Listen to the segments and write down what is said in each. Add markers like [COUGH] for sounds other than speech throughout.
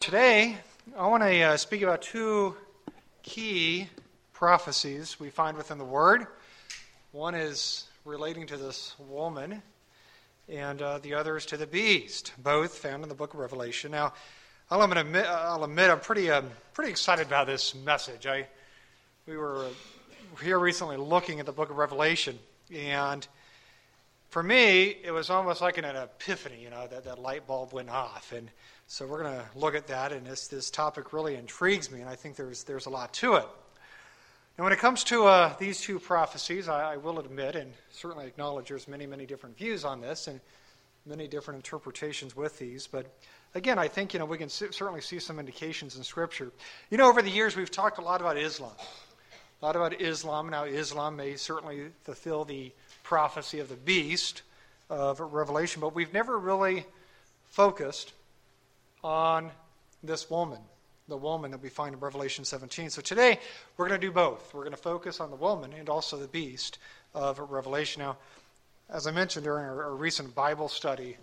Today, I want to uh, speak about two key prophecies we find within the Word. One is relating to this woman, and uh, the other is to the beast, both found in the book of Revelation. Now, I'll admit, I'll admit I'm pretty, um, pretty excited about this message. I, we were here recently looking at the book of Revelation, and for me, it was almost like an epiphany, you know, that, that light bulb went off. And so we're going to look at that, and this, this topic really intrigues me, and I think there's, there's a lot to it. And when it comes to uh, these two prophecies, I, I, will admit and certainly acknowledge there's many, many different views on this and many different interpretations with these. But again, I think you know we can certainly see some indications in Scripture. You know, over the years we've talked a lot about Islam, a lot about Islam. Now, Islam may certainly fulfill the prophecy of the beast of Revelation, but we've never really focused on this woman, the woman that we find in Revelation 17. So today we're going to do both. We're going to focus on the woman and also the beast of Revelation. Now, as I mentioned during our, our recent Bible study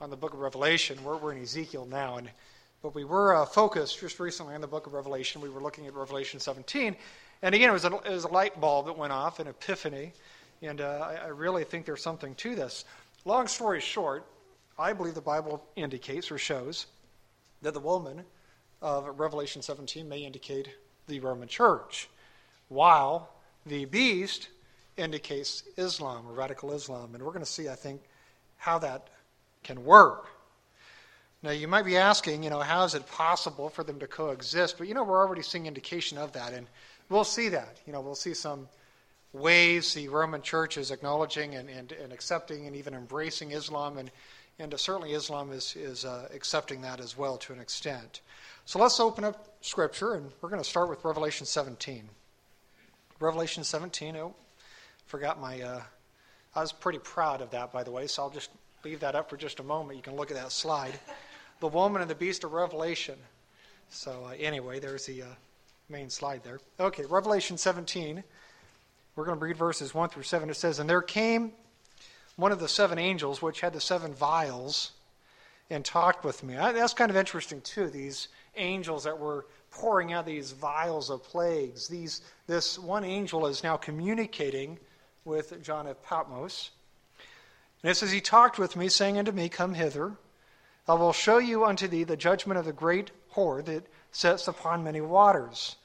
on the book of Revelation, we're, we're in Ezekiel now, and but we were uh, focused just recently on the book of Revelation. We were looking at Revelation 17, and again, it was a, it was a light bulb that went off, an epiphany, and uh, I, I really think there's something to this. Long story short, I believe the Bible indicates or shows that the woman of Revelation 17 may indicate the Roman Church, while the beast indicates Islam or radical Islam. And we're going to see, I think, how that can work. Now, you might be asking, you know, how is it possible for them to coexist? But, you know, we're already seeing indication of that, and we'll see that. You know, we'll see some ways the Roman Church is acknowledging and, and, and accepting and even embracing Islam, and and uh, certainly Islam is, is uh, accepting that as well to an extent. So let's open up Scripture, and we're going to start with Revelation 17. Revelation 17, oh, forgot my, uh, I was pretty proud of that, by the way, so I'll just leave that up for just a moment. You can look at that slide. The woman and the beast of Revelation. So, uh, anyway, there's the uh, main slide there. Okay, Revelation 17. We're going to read verses 1 through 7. It says, And there came one of the seven angels, which had the seven vials, and talked with me. That's kind of interesting, too, these angels that were pouring out these vials of plagues. These, this one angel is now communicating with John of Patmos. And it says, He talked with me, saying unto me, Come hither. I will show you unto thee the judgment of the great whore that sits upon many waters,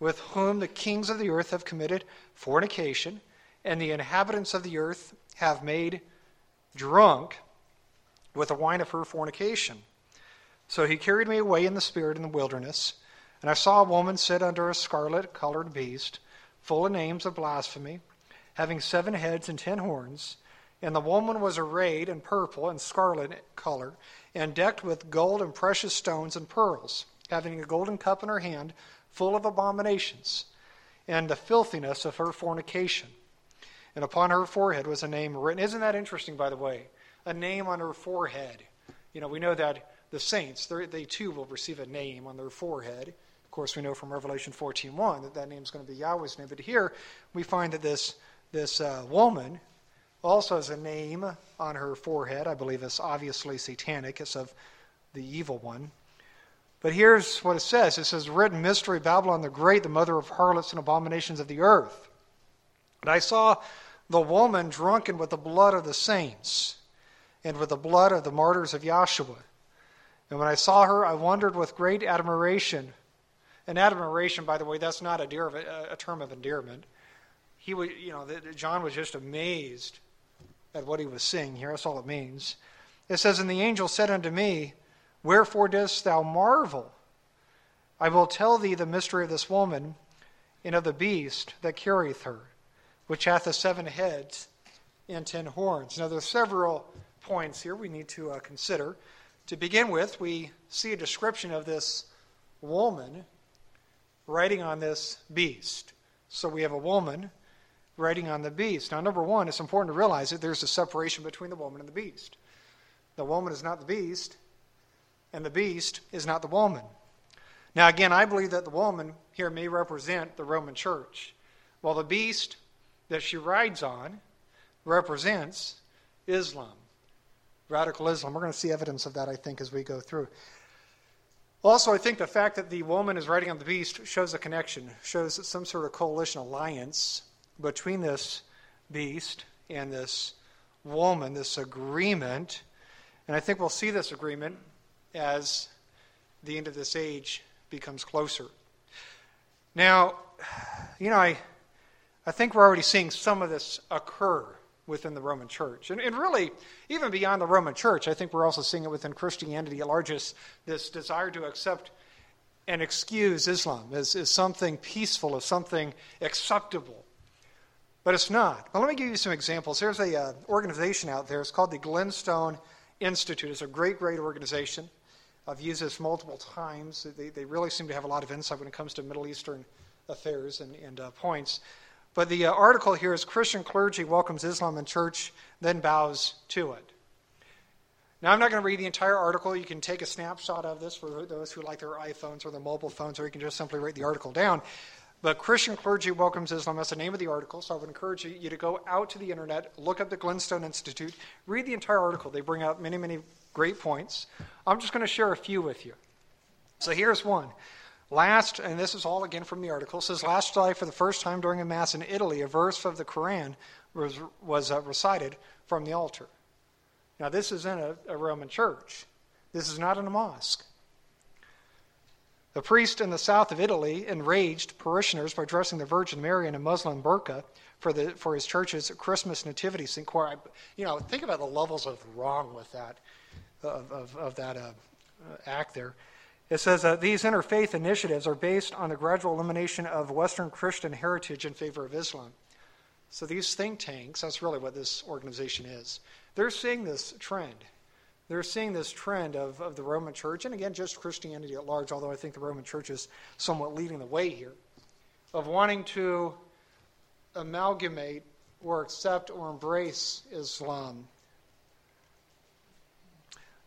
with whom the kings of the earth have committed fornication, and the inhabitants of the earth have made drunk with the wine of her fornication. So he carried me away in the spirit in the wilderness, and I saw a woman sit under a scarlet colored beast, full of names of blasphemy, having seven heads and ten horns. And the woman was arrayed in purple and scarlet color, and decked with gold and precious stones and pearls, having a golden cup in her hand, full of abominations, and the filthiness of her fornication and upon her forehead was a name written. Isn't that interesting, by the way? A name on her forehead. You know, we know that the saints, they too will receive a name on their forehead. Of course, we know from Revelation 14.1 that that name is going to be Yahweh's name. But here we find that this, this uh, woman also has a name on her forehead. I believe it's obviously satanic. It's of the evil one. But here's what it says. It says, written mystery, Babylon the Great, the mother of harlots and abominations of the earth. And I saw the woman drunken with the blood of the saints and with the blood of the martyrs of Yahshua. And when I saw her, I wondered with great admiration. And admiration, by the way, that's not a, dear, uh, a term of endearment. He was, you know, John was just amazed at what he was seeing here. That's all it means. It says, And the angel said unto me, Wherefore dost thou marvel? I will tell thee the mystery of this woman and of the beast that carrieth her which hath the seven heads and ten horns. Now, there are several points here we need to uh, consider. To begin with, we see a description of this woman riding on this beast. So we have a woman riding on the beast. Now, number one, it's important to realize that there's a separation between the woman and the beast. The woman is not the beast, and the beast is not the woman. Now, again, I believe that the woman here may represent the Roman church, while the beast that she rides on represents Islam, radical Islam. We're going to see evidence of that, I think, as we go through. Also, I think the fact that the woman is riding on the beast shows a connection, shows some sort of coalition alliance between this beast and this woman, this agreement. And I think we'll see this agreement as the end of this age becomes closer. Now, you know, I, I think we're already seeing some of this occur within the Roman church. And, and really, even beyond the Roman church, I think we're also seeing it within Christianity at large, this, desire to accept and excuse Islam as, as something peaceful, as something acceptable. But it's not. But let me give you some examples. There's an uh, organization out there. It's called the Gatestone Institute. It's a great, great organization. I've used this multiple times. They, they really seem to have a lot of insight when it comes to Middle Eastern affairs and, and uh, points. But the uh, article here is Christian clergy welcomes Islam and church, then bows to it. Now, I'm not going to read the entire article. You can take a snapshot of this for those who like their iPhones or their mobile phones, or you can just simply write the article down. But Christian clergy welcomes Islam. That's the name of the article. So I would encourage you to go out to the internet, look up the Gatestone Institute, read the entire article. They bring out many, many great points. I'm just going to share a few with you. So here's one. Last, and this is all again from the article, says last July, for the first time during a mass in Italy, a verse of the Quran was, was uh, recited from the altar. Now, this is in a, a Roman church. This is not in a mosque. The priest in the south of Italy enraged parishioners by dressing the Virgin Mary in a Muslim burqa for, the, for his church's Christmas nativity scene. You know, think about the levels of wrong with that of, of, of that uh, act there. It says that these interfaith initiatives are based on the gradual elimination of Western Christian heritage in favor of Islam. So these think tanks, that's really what this organization is. They're seeing this trend. They're seeing this trend of, of the Roman Church, and again, just Christianity at large, although I think the Roman Church is somewhat leading the way here, of wanting to amalgamate or accept or embrace Islam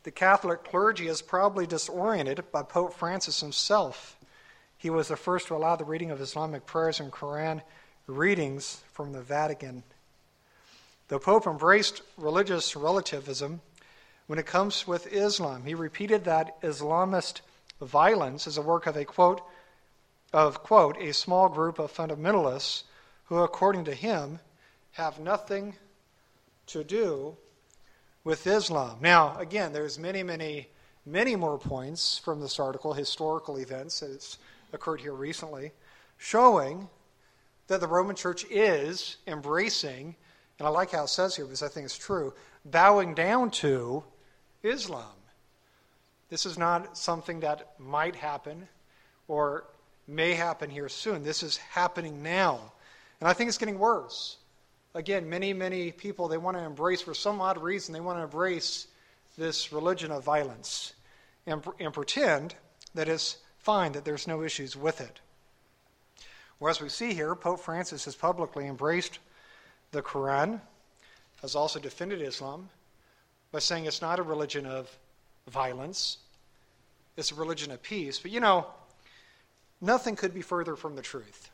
the Catholic clergy is probably disoriented by Pope Francis himself. He was the first to allow the reading of Islamic prayers and Quran readings from the Vatican. The Pope embraced religious relativism when it comes with Islam. He repeated that Islamist violence is a work of a quote of quote a small group of fundamentalists who according to him have nothing to do with Islam. Now, again, there's many, many, many more points from this article, historical events that's occurred here recently, showing that the Roman Church is embracing, and I like how it says here because I think it's true, bowing down to Islam. This is not something that might happen or may happen here soon. This is happening now. And I think it's getting worse again, many, many people, they want to embrace, for some odd reason, they want to embrace this religion of violence and, and pretend that it's fine, that there's no issues with it. Whereas we see here, Pope Francis has publicly embraced the Quran, has also defended Islam by saying it's not a religion of violence, it's a religion of peace. But you know, nothing could be further from the truth.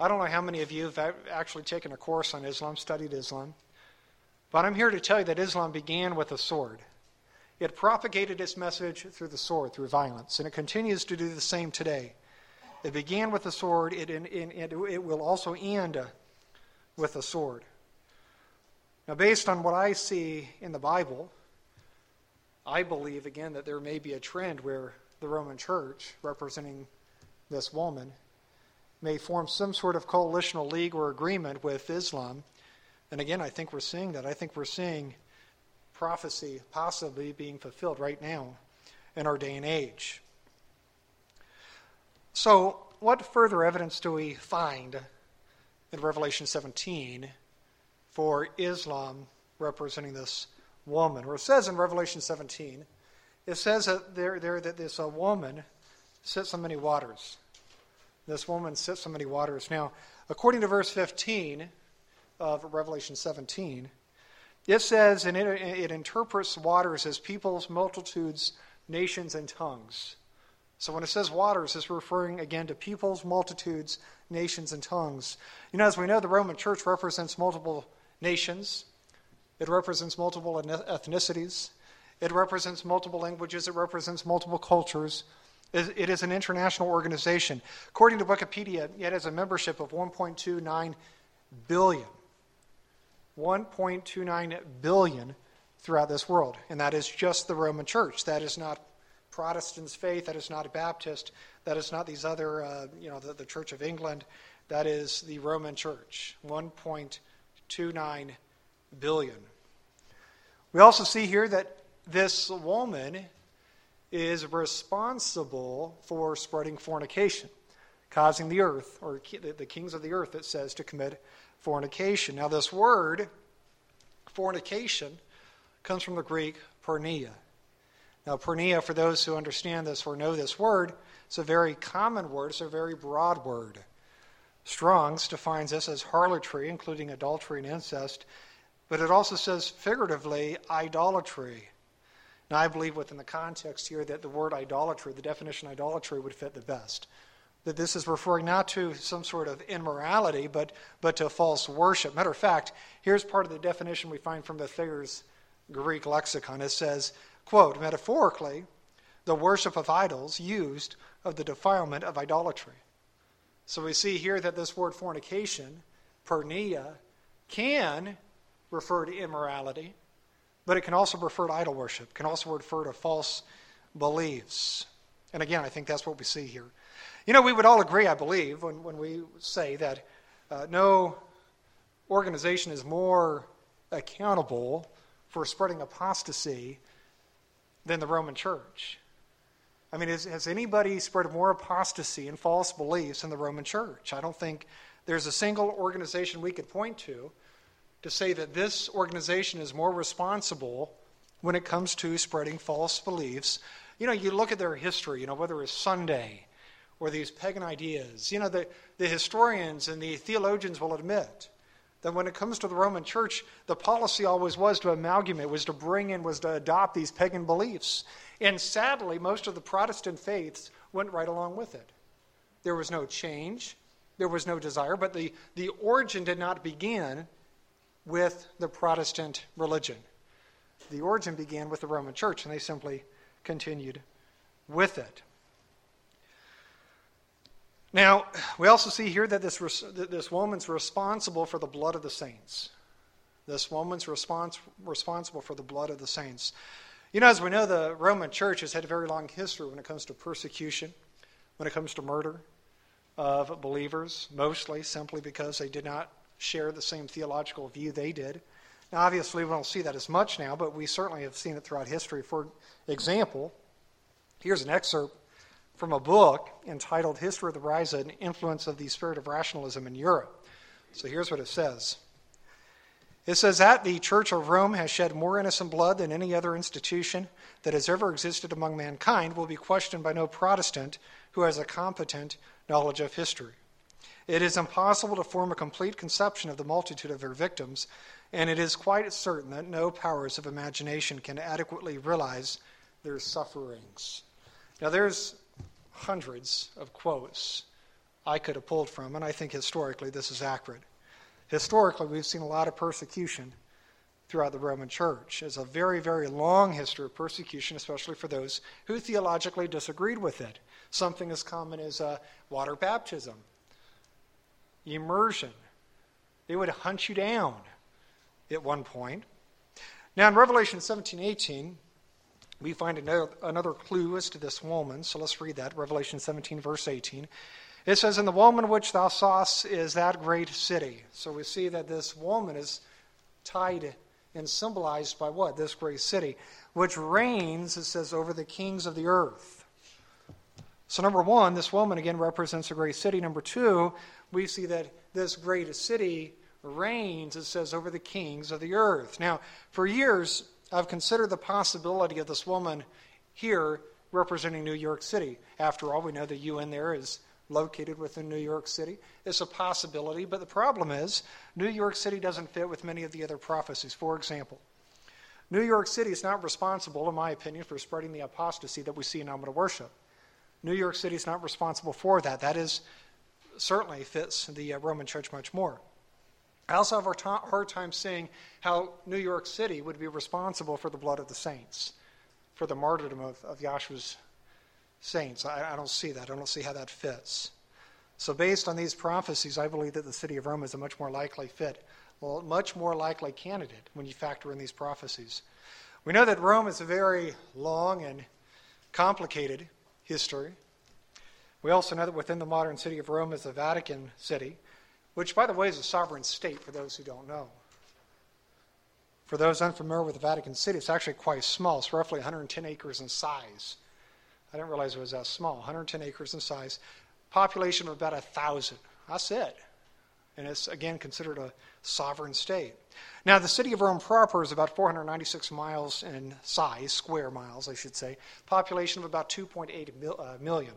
I don't know how many of you have actually taken a course on Islam, studied Islam, but I'm here to tell you that Islam began with a sword. It propagated its message through the sword, through violence, and it continues to do the same today. It began with a sword, it, it, it, it will also end with a sword. Now, based on what I see in the Bible, I believe, again, that there may be a trend where the Roman church, representing this woman, may form some sort of coalitional league or agreement with Islam. And again, I think we're seeing that. I think we're seeing prophecy possibly being fulfilled right now in our day and age. So, what further evidence do we find in Revelation 17 for Islam representing this woman? Where it says in Revelation 17, it says that there, there that this uh, woman sits on many waters this woman sits so many waters. Now, according to verse 15 of Revelation 17, it says, and it, it interprets waters as peoples, multitudes, nations, and tongues. So when it says waters, it's referring again to peoples, multitudes, nations, and tongues. You know, as we know, the Roman Church represents multiple nations, it represents multiple ethnicities, It represents multiple languages, it represents multiple cultures. It is an international organization. According to Wikipedia, it has a membership of 1.29 billion. 1.29 billion throughout this world. And that is just the Roman Church. That is not Protestants' faith. That is not Baptist. That is not these other, uh, you know, the, the Church of England. That is the Roman Church. 1.29 billion. We also see here that this woman is responsible for spreading fornication, causing the earth, or the kings of the earth, it says, to commit fornication. Now, this word, fornication, comes from the Greek porneia. Now, porneia, for those who understand this or know this word, it's a very common word, it's a very broad word. Strong's defines this as harlotry, including adultery and incest, but it also says figuratively idolatry. Now, I believe within the context here that the word idolatry, the definition idolatry, would fit the best. That this is referring not to some sort of immorality, but, but to false worship. Matter of fact, here's part of the definition we find from the Thayer's Greek lexicon. It says, quote, metaphorically, the worship of idols used of the defilement of idolatry. So we see here that this word fornication, porneia, can refer to immorality, but it can also refer to idol worship, can also refer to false beliefs. And again, I think that's what we see here. You know, we would all agree, I believe, when, when we say that uh, no organization is more accountable for spreading apostasy than the Roman Church. I mean, has, has anybody spread more apostasy and false beliefs in the Roman Church? I don't think there's a single organization we could point to to say that this organization is more responsible when it comes to spreading false beliefs. You know, you look at their history, you know, whether it's Sunday or these pagan ideas. You know, the, the historians and the theologians will admit that when it comes to the Roman church, the policy always was to amalgamate, was to bring in, was to adopt these pagan beliefs. And sadly, most of the Protestant faiths went right along with it. There was no change, there was no desire, but the, the origin did not begin with the Protestant religion. The origin began with the Roman Church, and they simply continued with it. Now, we also see here that this, that this woman's responsible for the blood of the saints. This woman's respons- responsible for the blood of the saints. You know, as we know, the Roman Church has had a very long history when it comes to persecution, when it comes to murder of believers, mostly simply because they did not share the same theological view they did. Now, obviously, we don't see that as much now, but we certainly have seen it throughout history. For example, here's an excerpt from a book entitled History of the Rise and Influence of the Spirit of Rationalism in Europe. So here's what it says. It says that the Church of Rome has shed more innocent blood than any other institution that has ever existed among mankind will be questioned by no Protestant who has a competent knowledge of history. It is impossible to form a complete conception of the multitude of their victims, and it is quite certain that no powers of imagination can adequately realize their sufferings. Now, there's hundreds of quotes I could have pulled from, and I think historically this is accurate. Historically, we've seen a lot of persecution throughout the Roman Church. It's a very, very long history of persecution, especially for those who theologically disagreed with it. Something as common as uh, water baptism immersion. They would hunt you down at one point. Now, in Revelation 17 18, we find another, another clue as to this woman. So let's read that. Revelation 17, verse 18. It says, And the woman which thou sawest is that great city. So we see that this woman is tied and symbolized by what? This great city, which reigns, it says, over the kings of the earth. So, number one, this woman again represents a great city. Number two, we see that this great city reigns, it says, over the kings of the earth. Now, for years, I've considered the possibility of this woman here representing New York City. After all, we know the UN there is located within New York City. It's a possibility, but the problem is New York City doesn't fit with many of the other prophecies. For example, New York City is not responsible, in my opinion, for spreading the apostasy that we see in nominal worship. New York City is not responsible for that. That is certainly fits the uh, Roman church much more. I also have a hard time seeing how New York City would be responsible for the blood of the saints. for the martyrdom of, of Yahshua's saints. I, I don't see that. I don't see how that fits. So, based on these prophecies, I believe that the city of Rome is a much more likely fit, well, much more likely candidate when you factor in these prophecies. We know that Rome is a very long and complicated history. We also know that within the modern city of Rome is the Vatican City, which, by the way, is a sovereign state for those who don't know. For those unfamiliar with the Vatican City, it's actually quite small. It's roughly 110 acres in size. I didn't realize it was that small. 110 acres in size. Population of about a thousand. That's it. And it's, again, considered a sovereign state. Now, the city of Rome proper is about 496 miles in size, square miles, I should say. Population of about 2.8 mil, uh, million.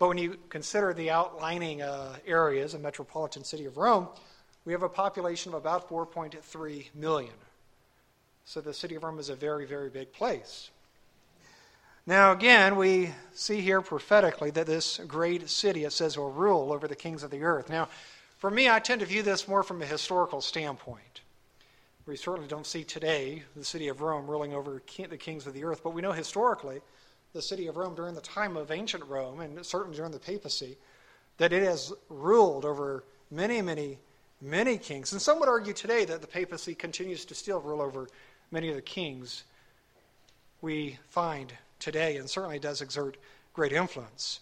But when you consider the outlining uh, areas, a metropolitan city of Rome, we have a population of about 4.3 million. So the city of Rome is a very, very big place. Now, again, we see here prophetically that this great city, it says, will rule over the kings of the earth. Now, for me, I tend to view this more from a historical standpoint. We certainly don't see today the city of Rome ruling over the kings of the earth, but we know historically the city of Rome during the time of ancient Rome, and certainly during the papacy, that it has ruled over many, many, many kings. And some would argue today that the papacy continues to still rule over many of the kings we find today, and certainly does exert great influence.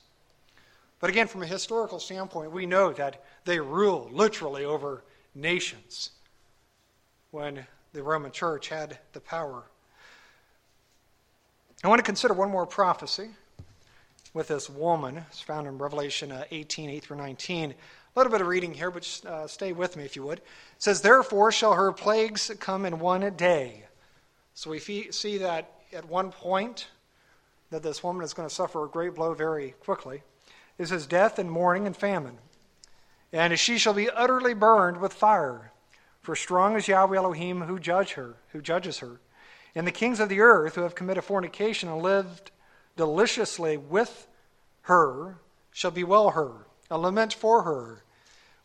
But again, from a historical standpoint, we know that they rule literally over nations when the Roman Church had the power. I want to consider one more prophecy with this woman. It's found in Revelation uh, 18, 8 through 19. A little bit of reading here, but just, uh, stay with me if you would. It says, Therefore shall her plagues come in one day. So we see that at one point that this woman is going to suffer a great blow very quickly. It says, Death and mourning and famine. And she shall be utterly burned with fire. For strong is Yahweh Elohim who judge her, who judges her. And the kings of the earth who have committed fornication and lived deliciously with her shall bewail her, and lament for her,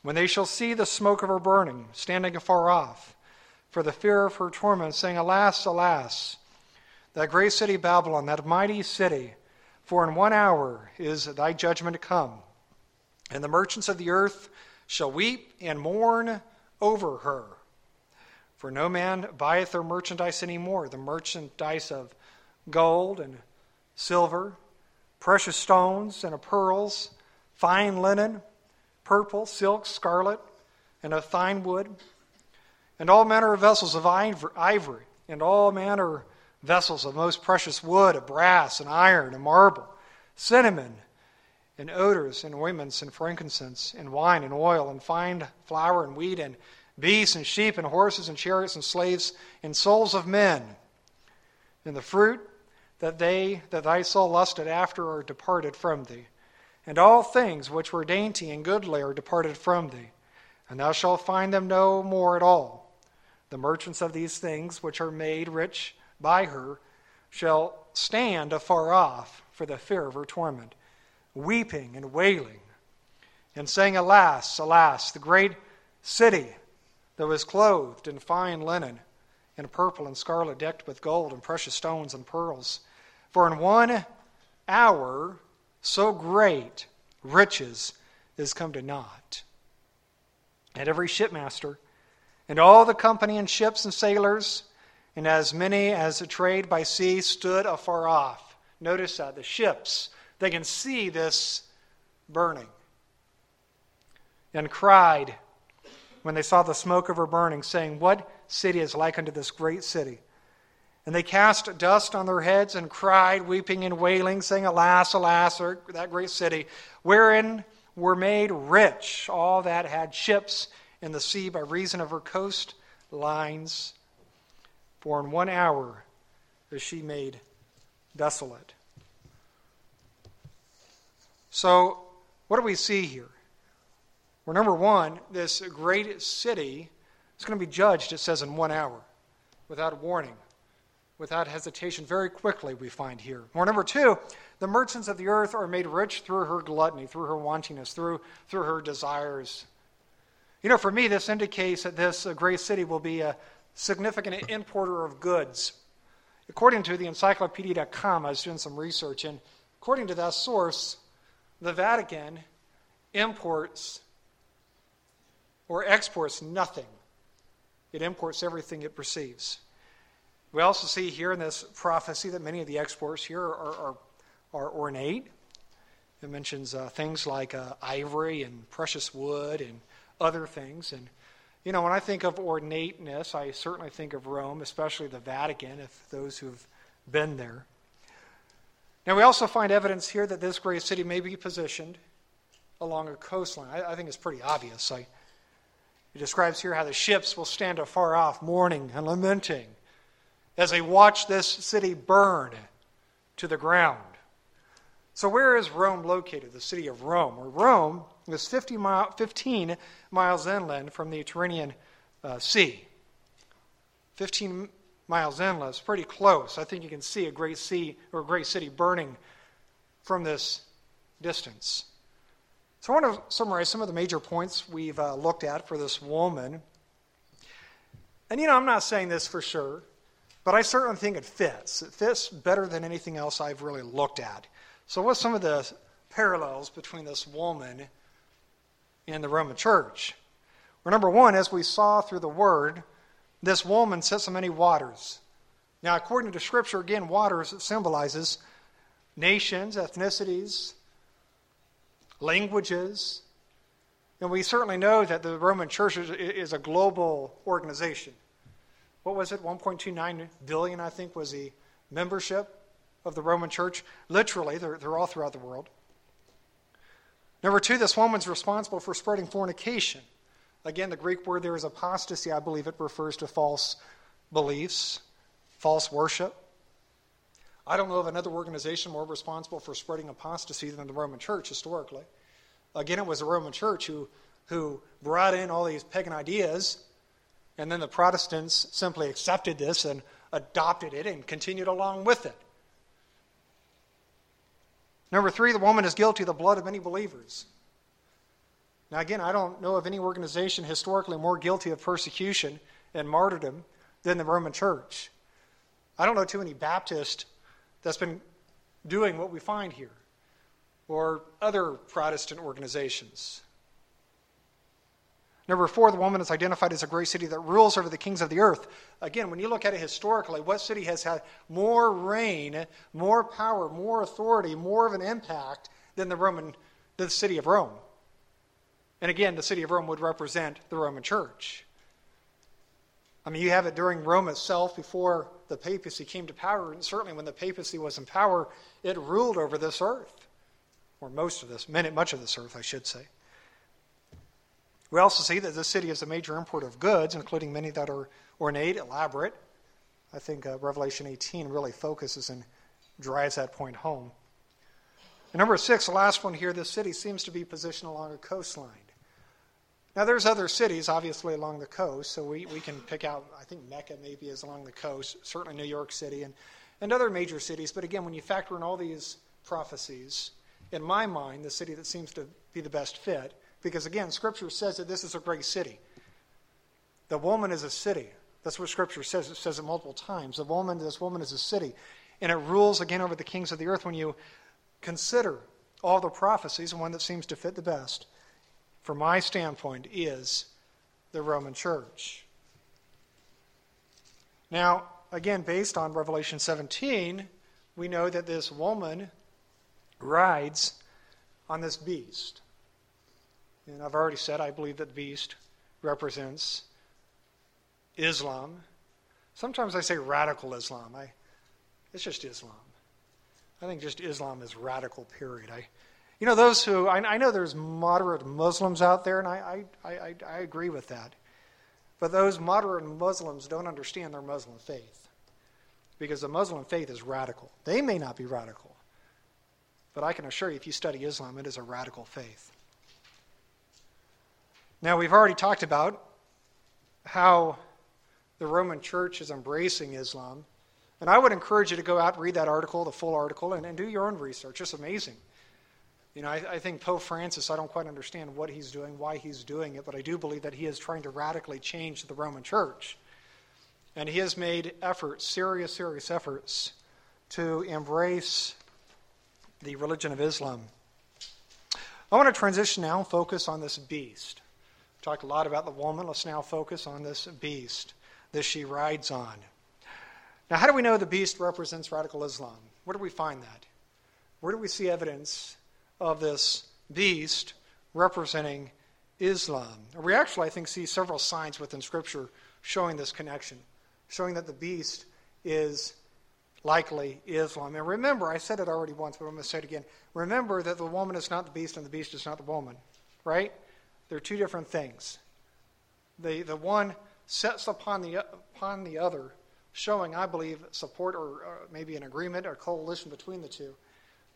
when they shall see the smoke of her burning, standing afar off, for the fear of her torment, saying, Alas, alas, that great city Babylon, that mighty city, for in one hour is thy judgment come. And the merchants of the earth shall weep and mourn over her. For no man buyeth their merchandise any more, the merchandise of gold and silver, precious stones and of pearls, fine linen, purple, silk, scarlet, and of fine wood, and all manner of vessels of ivory, and all manner vessels of most precious wood, of brass and iron and marble, cinnamon and odors and ointments and frankincense and wine and oil and fine flour and wheat and beasts and sheep and horses and chariots and slaves and souls of men. And the fruit that they that thy soul lusted after are departed from thee. And all things which were dainty and goodly are departed from thee. And thou shalt find them no more at all. The merchants of these things which are made rich by her shall stand afar off for the fear of her torment, weeping and wailing, and saying, Alas, alas, the great city that was clothed in fine linen, in purple and scarlet, decked with gold and precious stones and pearls. For in one hour, so great riches is come to naught. And every shipmaster, and all the company and ships and sailors, and as many as the trade by sea stood afar off. Notice that the ships, they can see this burning, and cried, when they saw the smoke of her burning, saying, What city is like unto this great city? And they cast dust on their heads and cried, weeping and wailing, saying, Alas, alas, er, that great city, wherein were made rich all that had ships in the sea by reason of her coast lines. For in one hour is she made desolate. So, what do we see here? Well, number one, this great city is going to be judged, it says, in one hour, without warning, without hesitation, very quickly, we find here. Or number two, the merchants of the earth are made rich through her gluttony, through her wantingness, through, through her desires. You know, for me, this indicates that this uh, great city will be a significant importer of goods. according to the encyclopedia.com, I was doing some research, and according to that source, the Vatican imports or exports nothing. It imports everything it receives. We also see here in this prophecy that many of the exports here are, are, are ornate. It mentions uh, things like uh, ivory and precious wood and other things. And, you know, when I think of ornateness, I certainly think of Rome, especially the Vatican, if those who've been there. Now, we also find evidence here that this great city may be positioned along a coastline. I, I think it's pretty obvious. I, he describes here how the ships will stand afar off, mourning and lamenting as they watch this city burn to the ground. So, where is Rome located, the city of Rome? Well, Rome is 50 mile, 15 miles inland from the Tyrrhenian uh, Sea. 15 miles inland is pretty close. I think you can see a great sea or a great city burning from this distance. So, I want to summarize some of the major points we've uh, looked at for this woman. And, you know, I'm not saying this for sure. But I certainly think it fits. It fits better than anything else I've really looked at. So, what's some of the parallels between this woman and the Roman church? Well, number one, as we saw through the word, this woman sits on many waters. Now, according to Scripture, again, waters symbolizes nations, ethnicities, languages. And we certainly know that the Roman church is a global organization what was it, 1.29 billion, I think, was the membership of the Roman church. Literally, they're, they're all throughout the world. Number two, this woman's responsible for spreading fornication. Again, the Greek word there is apostasy. I believe it refers to false beliefs, false worship. I don't know of another organization more responsible for spreading apostasy than the Roman church historically. Again, it was the Roman church who, who brought in all these pagan ideas and then the Protestants simply accepted this and adopted it and continued along with it. Number three, the woman is guilty of the blood of many believers. Now, again, I don't know of any organization historically more guilty of persecution and martyrdom than the Roman Church. I don't know too many Baptists that's been doing what we find here, or other Protestant organizations. Number four, the woman is identified as a great city that rules over the kings of the earth. Again, when you look at it historically, what city has had more reign, more power, more authority, more of an impact than the Roman, the city of Rome? And again, the city of Rome would represent the Roman church. I mean, you have it during Rome itself before the papacy came to power, and certainly when the papacy was in power, it ruled over this earth, or most of this, much of this earth, I should say. We also see that this city is a major importer of goods, including many that are ornate, elaborate. I think uh, Revelation 18 really focuses and drives that point home. And number six, the last one here, this city seems to be positioned along a coastline. Now, there's other cities, obviously, along the coast, so we, we can pick out, I think Mecca maybe is along the coast, certainly New York City, and, and other major cities. But again, when you factor in all these prophecies, in my mind, the city that seems to be the best fit because again, Scripture says that this is a great city. The woman is a city. That's what Scripture says. It says it multiple times. The woman, this woman is a city. And it rules again over the kings of the earth when you consider all the prophecies, the one that seems to fit the best, from my standpoint, is the Roman church. Now, again, based on Revelation 17, we know that this woman rides on this beast. And I've already said I believe that the beast represents Islam. Sometimes I say radical Islam. I, it's just Islam. I think just Islam is radical, period. I, you know, those who, I, I know there's moderate Muslims out there, and I, I, I, agree with that. But those moderate Muslims don't understand their Muslim faith. Because the Muslim faith is radical. They may not be radical. But I can assure you, if you study Islam, it is a radical faith. Now, we've already talked about how the Roman church is embracing Islam. And I would encourage you to go out and read that article, the full article, and, and do your own research. It's amazing. You know, I, I, think Pope Francis, I don't quite understand what he's doing, why he's doing it, but I do believe that he is trying to radically change the Roman church. And he has made efforts, serious, serious efforts, to embrace the religion of Islam. I want to transition now and focus on this beast. We talked a lot about the woman. Let's now focus on this beast that she rides on. Now, how do we know the beast represents radical Islam? Where do we find that? Where do we see evidence of this beast representing Islam? We actually, I think, see several signs within Scripture showing this connection, showing that the beast is likely Islam. And remember, I said it already once, but I'm going to say it again. Remember that the woman is not the beast and the beast is not the woman, right? They're two different things. The, the one sets upon the, upon the other, showing, I believe, support or, or maybe an agreement or coalition between the two,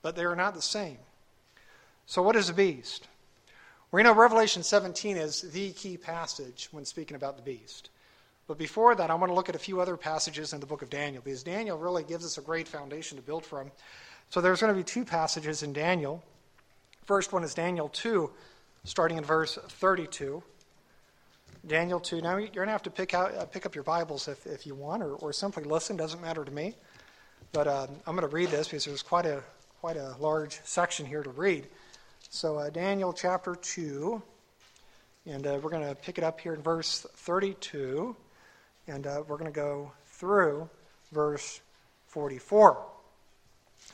but they are not the same. So, what is a beast? We know Revelation 17 is the key passage when speaking about the beast. But before that, I want to look at a few other passages in the book of Daniel, because Daniel really gives us a great foundation to build from. So there's going to be two passages in Daniel. First one is Daniel 2, starting in verse 32. Daniel 2. Now, you're going to have to pick, out, uh, pick up your Bibles if, if you want, or, or simply listen, doesn't matter to me. But um, I'm going to read this because there's quite a, quite a large section here to read. So, uh, Daniel chapter 2, and uh, we're going to pick it up here in verse 32. And uh, we're going to go through verse 44.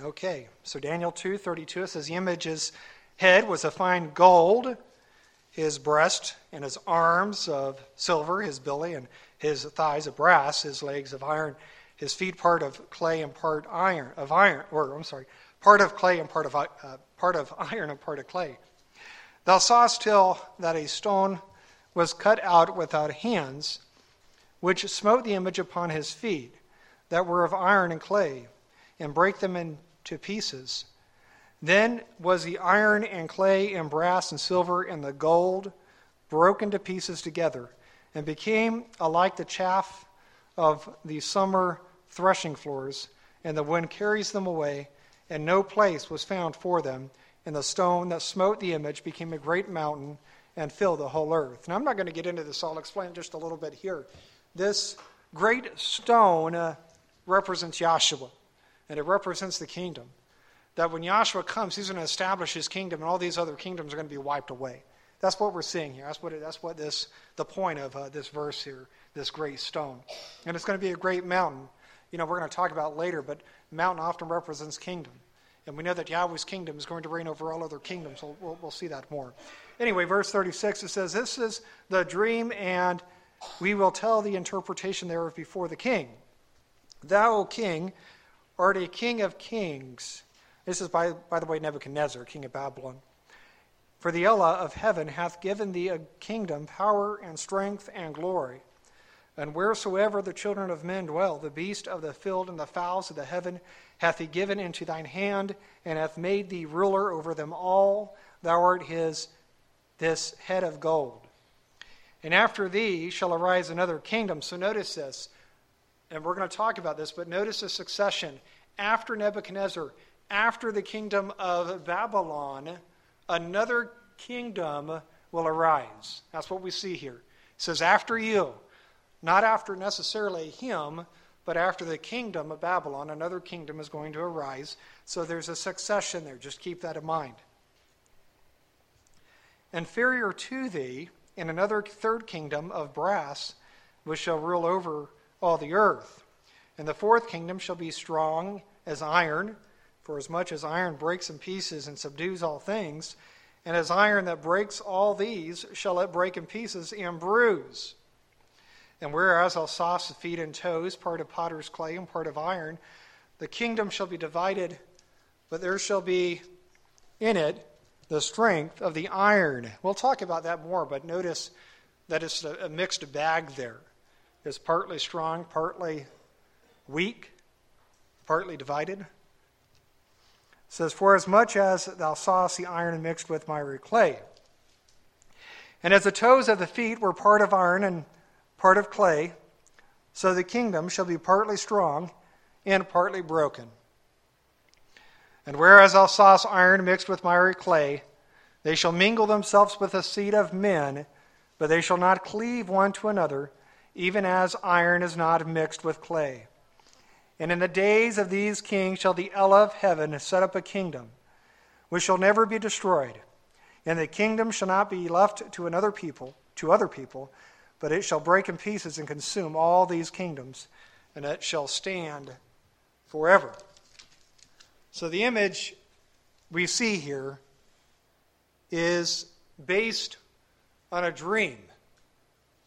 Okay, so Daniel 2 32 it says, The image's head was of fine gold, his breast and his arms of silver, his belly and his thighs of brass, his legs of iron, his feet part of clay and part iron of iron, or I'm sorry, part of clay and part of uh, part of [LAUGHS] iron and part of clay. Thou sawest till that a stone was cut out without hands, which smote the image upon his feet, that were of iron and clay, and brake them into pieces. Then was the iron and clay and brass and silver and the gold broken to pieces together, and became alike the chaff of the summer threshing floors, and the wind carries them away, and no place was found for them. And the stone that smote the image became a great mountain and filled the whole earth. Now, I'm not going to get into this, I'll explain just a little bit here. This great stone uh, represents Yahshua, and it represents the kingdom. That when Yahshua comes, he's going to establish his kingdom, and all these other kingdoms are going to be wiped away. That's what we're seeing here. That's what, it, that's what this, the point of uh, this verse here, this great stone. And it's going to be a great mountain. You know, we're going to talk about later, but mountain often represents kingdom. And we know that Yahweh's kingdom is going to reign over all other kingdoms. So we'll, we'll see that more. Anyway, verse 36, it says, This is the dream and we will tell the interpretation thereof before the king. Thou, O king, art a king of kings. This is, by, by the way, Nebuchadnezzar, king of Babylon. For the Elah of heaven hath given thee a kingdom, power, and strength, and glory. And wheresoever the children of men dwell, the beast of the field and the fowls of the heaven hath he given into thine hand, and hath made thee ruler over them all. Thou art his, this head of gold. And after thee shall arise another kingdom. So notice this, and we're going to talk about this, but notice the succession. After Nebuchadnezzar, after the kingdom of Babylon, another kingdom will arise. That's what we see here. It says, after you, not after necessarily him, but after the kingdom of Babylon, another kingdom is going to arise. So there's a succession there. Just keep that in mind. Inferior to thee, in another third kingdom of brass, which shall rule over all the earth. And the fourth kingdom shall be strong as iron, for as much as iron breaks in pieces and subdues all things, and as iron that breaks all these shall it break in pieces and bruise. And whereas sawest the feet and toes, part of potter's clay and part of iron, the kingdom shall be divided, but there shall be in it the strength of the iron. We'll talk about that more, but notice that it's a, mixed bag there. It's partly strong, partly weak, partly divided. It says, For as much as thou sawest the iron mixed with miry clay. And as the toes of the feet were part of iron and part of clay, so the kingdom shall be partly strong and partly broken. And whereas sawest iron mixed with miry clay, they shall mingle themselves with the seed of men, but they shall not cleave one to another, even as iron is not mixed with clay. And in the days of these kings shall the Elah of heaven set up a kingdom which shall never be destroyed, and the kingdom shall not be left to another people, to other people, but it shall break in pieces and consume all these kingdoms, and it shall stand forever. So the image we see here is based on a dream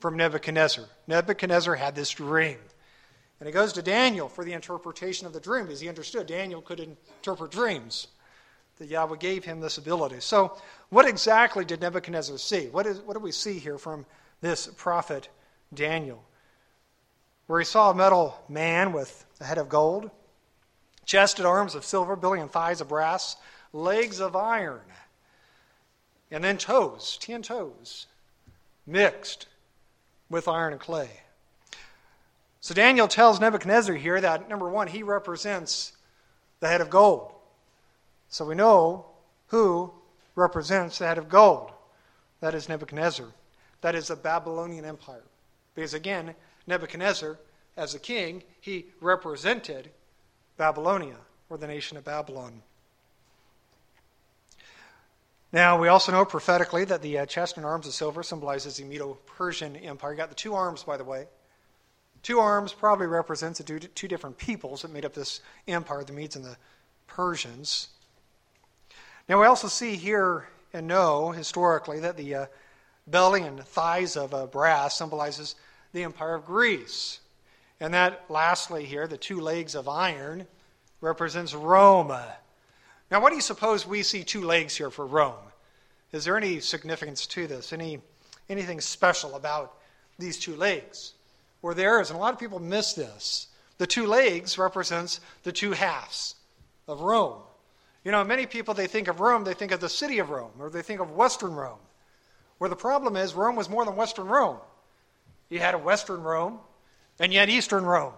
from Nebuchadnezzar. Nebuchadnezzar had this dream. And it goes to Daniel for the interpretation of the dream, because he understood Daniel could interpret dreams. That Yahweh gave him this ability. So, what exactly did Nebuchadnezzar see? What, is, what do we see here from this prophet Daniel? Where he saw a metal man with a head of gold, chest and arms of silver, belly and thighs of brass, legs of iron, and then toes, ten toes, mixed with iron and clay. So Daniel tells Nebuchadnezzar here that, number one, he represents the head of gold. So we know who represents the head of gold. That is Nebuchadnezzar. That is the Babylonian Empire. Because again, Nebuchadnezzar, as a king, he represented Babylonia, or the nation of Babylon. Now, we also know prophetically that the uh, chest and arms of silver symbolizes the Medo Persian Empire. You got the two arms, by the way. Two arms probably represents the two different peoples that made up this empire, the Medes and the Persians. Now, we also see here and know historically that the uh, belly and thighs of uh, brass symbolizes the empire of Greece. And that, lastly, here, the two legs of iron represents Rome. Now, what do you suppose we see two legs here for Rome? Is there any significance to this? Any, anything special about these two legs? Or there is, and a lot of people miss this. The two legs represents the two halves of Rome. You know, many people, they think of Rome, they think of the city of Rome, or they think of Western Rome. Where the problem is, Rome was more than Western Rome. You had a Western Rome, and you had Eastern Rome.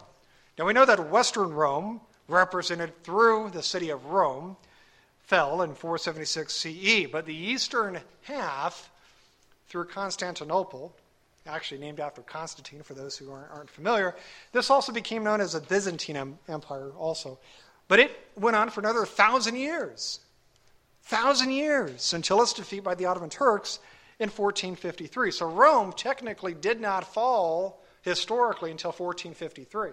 Now we know that Western Rome, represented through the city of Rome, fell in 476 CE, but the eastern half, through Constantinople, actually named after Constantine for those who aren't, aren't familiar, this also became known as the Byzantine Empire also. But it went on for another thousand years. Thousand years until its defeat by the Ottoman Turks in 1453. So Rome technically did not fall historically until 1453.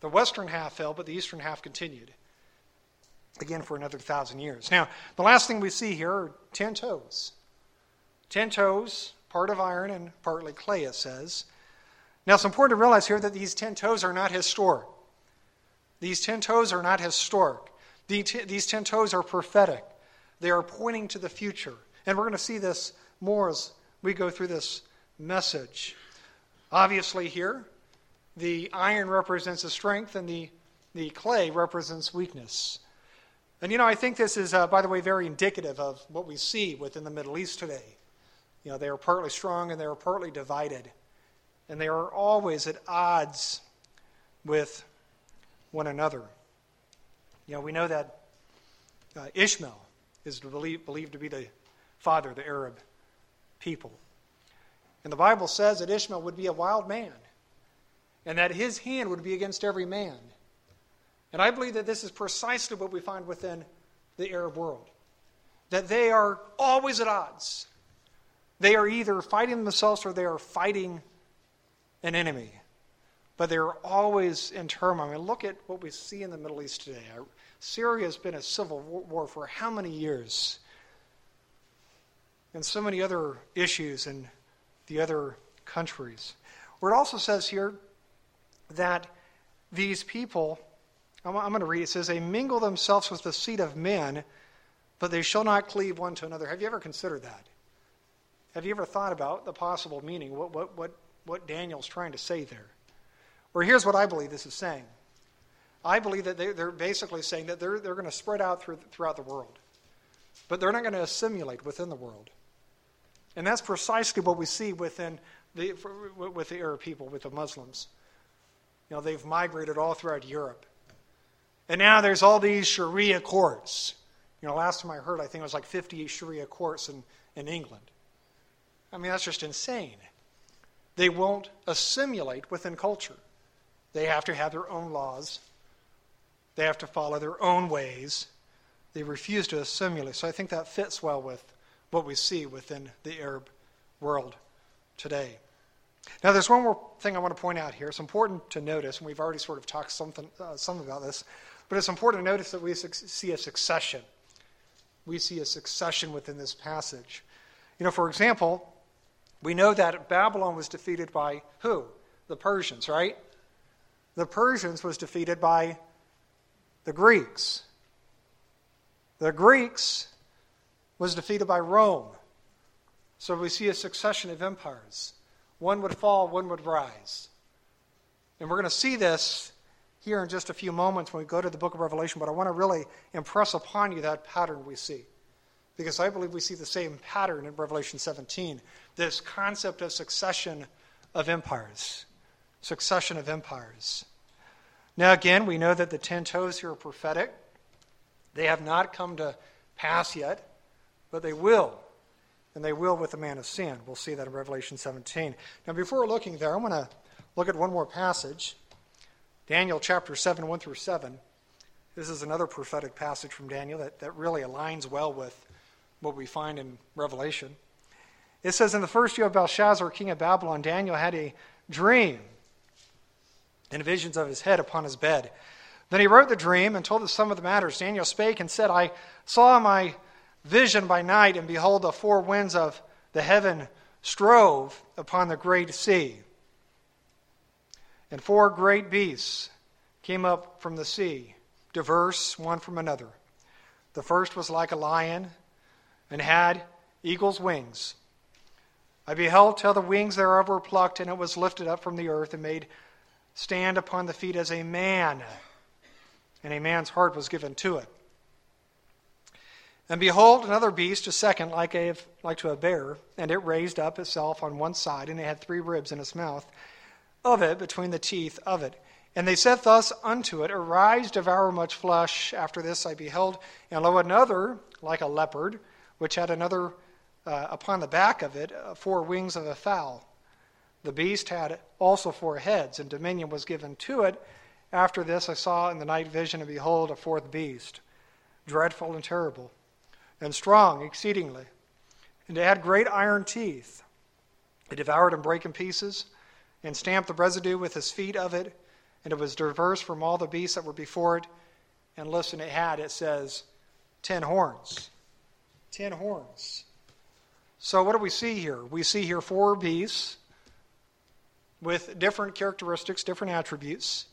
The western half fell, but the eastern half continued again for another thousand years. Now, the last thing we see here are ten toes. Ten toes, part of iron and partly clay, it says. Now, it's important to realize here that these ten toes are not historic. These ten toes are not historic. These ten toes are prophetic. They are pointing to the future. And we're going to see this more as we go through this message. Obviously, here, the iron represents the strength and the, the clay represents weakness. And you know, I think this is, uh, by the way, very indicative of what we see within the Middle East today. You know, they are partly strong and they are partly divided. And they are always at odds with one another. You know, we know that uh, Ishmael is believed, believed to be the father of the Arab people. And the Bible says that Ishmael would be a wild man and that his hand would be against every man. And I believe that this is precisely what we find within the Arab world. That they are always at odds. They are either fighting themselves or they are fighting an enemy. But they're always in turmoil. I mean, look at what we see in the Middle East today. Syria has been a civil war for how many years? And so many other issues in the other countries. Where it also says here that these people I'm, I'm going to read. It says, They mingle themselves with the seed of men, but they shall not cleave one to another. Have you ever considered that? Have you ever thought about the possible meaning, what, what, what, what Daniel's trying to say there? Or here's what I believe this is saying I believe that they, are basically saying that they're, they're going to spread out through, throughout the world, but they're not going to assimilate within the world. And that's precisely what we see within the, with the Arab people, with the Muslims. You know, they've migrated all throughout Europe. And now there's all these Sharia courts. You know, last time I heard, I think it was like 50 Sharia courts in, in England. I mean, that's just insane. They won't assimilate within culture. They have to have their own laws, they have to follow their own ways. They refuse to assimilate. So I think that fits well with what we see within the Arab world today. Now, there's one more thing I want to point out here. It's important to notice, and we've already sort of talked something, uh, some about this, but it's important to notice that we see a succession. We see a succession within this passage. You know, for example, we know that Babylon was defeated by who? The Persians, right? The Persians was defeated by the Greeks. The Greeks was defeated by Rome. So we see a succession of empires. One would fall, one would rise. And we're going to see this here in just a few moments when we go to the book of Revelation, but I want to really impress upon you that pattern we see. Because I believe we see the same pattern in Revelation 17 this concept of succession of empires. Succession of empires. Now, again, we know that the ten toes here are prophetic. They have not come to pass yet, but they will and they will with the man of sin. We'll see that in Revelation 17. Now, before looking there, I want to look at one more passage Daniel chapter 7, 1 through 7. This is another prophetic passage from Daniel that, that really aligns well with what we find in Revelation. It says, In the first year of Belshazzar, king of Babylon, Daniel had a dream and visions of his head upon his bed. Then he wrote the dream and told the sum of the matters. Daniel spake and said, I saw my vision by night, and behold, the four winds of the heaven strove upon the great sea. And four great beasts came up from the sea, diverse one from another. The first was like a lion and had eagle's wings. I beheld till the wings thereof were plucked, and it was lifted up from the earth and made stand upon the feet as a man, and a man's heart was given to it. And behold, another beast, a second, like, a, like to a bear, and it raised up itself on one side, and it had three ribs in its mouth of it, between the teeth of it. And they said thus unto it, Arise, devour much flesh. After this I beheld, and lo, another, like a leopard, which had another uh, upon the back of it, uh, four wings of a fowl. The beast had also four heads, and dominion was given to it. After this I saw in the night vision, and behold, a fourth beast, dreadful and terrible and strong exceedingly. And it had great iron teeth. It devoured and brake in pieces, and stamped the residue with his feet of it, and it was diverse from all the beasts that were before it. And listen, it had, it says, ten horns. Ten horns. So, what do we see here? We see here four beasts with different characteristics, different attributes.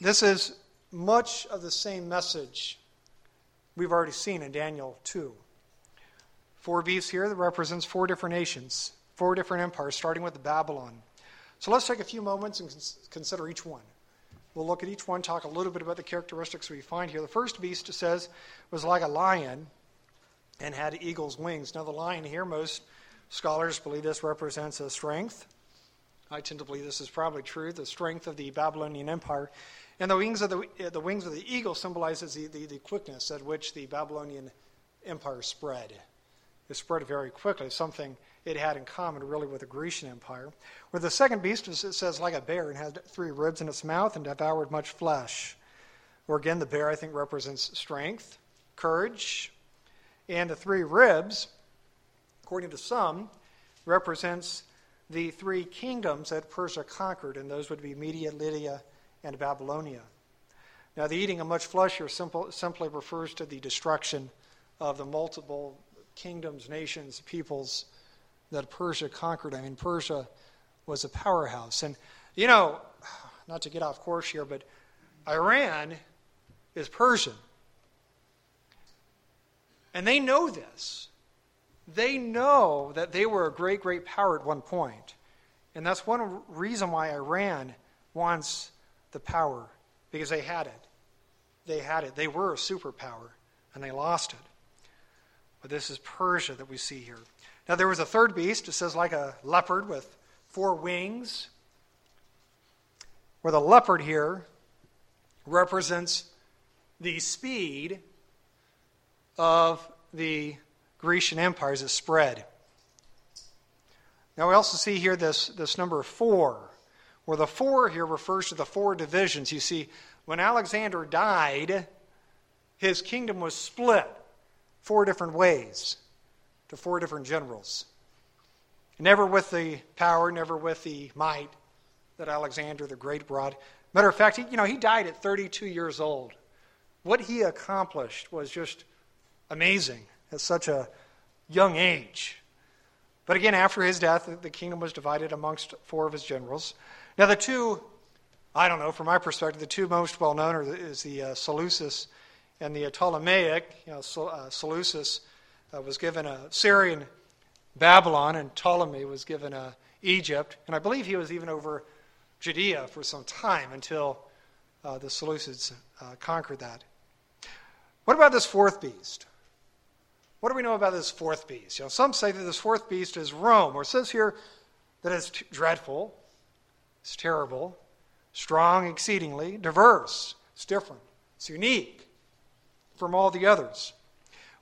This is much of the same message we've already seen in Daniel 2. Four beasts here that represents four different nations, four different empires, starting with Babylon. So let's take a few moments and consider each one. We'll look at each one, talk a little bit about the characteristics we find here. The first beast, it says, was like a lion and had eagle's wings. Now, the lion here, most scholars believe this represents a strength. I tend to believe this is probably true, the strength of the Babylonian Empire. And the wings of the, the, wings of the eagle symbolizes the, the, the quickness at which the Babylonian Empire spread. It spread very quickly, something it had in common really with the Grecian Empire. Where the second beast, it says, like a bear, and had three ribs in its mouth and devoured much flesh. Or again, the bear, I think, represents strength, courage, and the three ribs, according to some, represents the three kingdoms that Persia conquered, and those would be Media, Lydia, and Babylonia. Now, the eating of much flesh here simple, simply refers to the destruction of the multiple kingdoms, nations, peoples that Persia conquered. I mean, Persia was a powerhouse. And, you know, not to get off course here, but Iran is Persian. And they know this. They know that they were a great, great power at one point. And that's one reason why Iran wants the power because they had it. They had it. They were a superpower and they lost it. But this is Persia that we see here. Now, there was a third beast, it says like a leopard with four wings, where the leopard here represents the speed of the Grecian empire as it spread. Now we also see here this, this number four, where the four here refers to the four divisions. You see, when Alexander died, his kingdom was split four different ways to four different generals. Never with the power, never with the might that Alexander the Great brought. Matter of fact, he, you know, he died at 32 years old. What he accomplished was just amazing at such a young age. But again, after his death, the kingdom was divided amongst four of his generals. Now, the two, I don't know, from my perspective, the two most well known are is the uh, Seleucus and the Ptolemaic. You know, uh, Seleucus uh, was given a Syrian Babylon, and Ptolemy was given a Egypt. And I believe he was even over Judea for some time until uh, the Seleucids uh, conquered that. What about this fourth beast? What do we know about this fourth beast? You know, some say that this fourth beast is Rome, or it says here that it's dreadful, it's terrible, strong exceedingly, diverse, it's different, it's unique from all the others.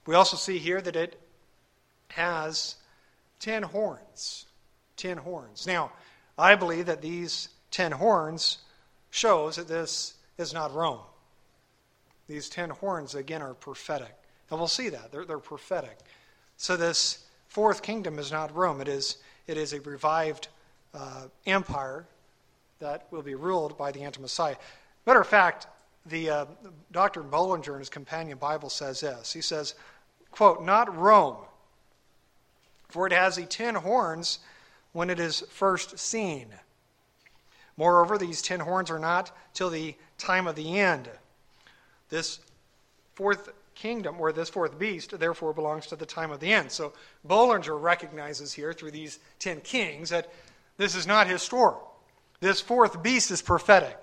We also see here that it has ten horns. Ten horns. Now, I believe that these ten horns shows that this is not Rome. These ten horns, again, are prophetic. And we'll see that. They're, they're prophetic. So this fourth kingdom is not Rome. It is, it is a revived uh, empire that will be ruled by the anti-Messiah. Matter of fact, the uh, Dr. Bullinger in his companion Bible says this. He says, quote, not Rome, for it has the ten horns when it is first seen. Moreover, these ten horns are not till the time of the end. This fourth kingdom, or this fourth beast, therefore belongs to the time of the end. So Bullinger recognizes here through these ten kings that this is not his story. This fourth beast is prophetic.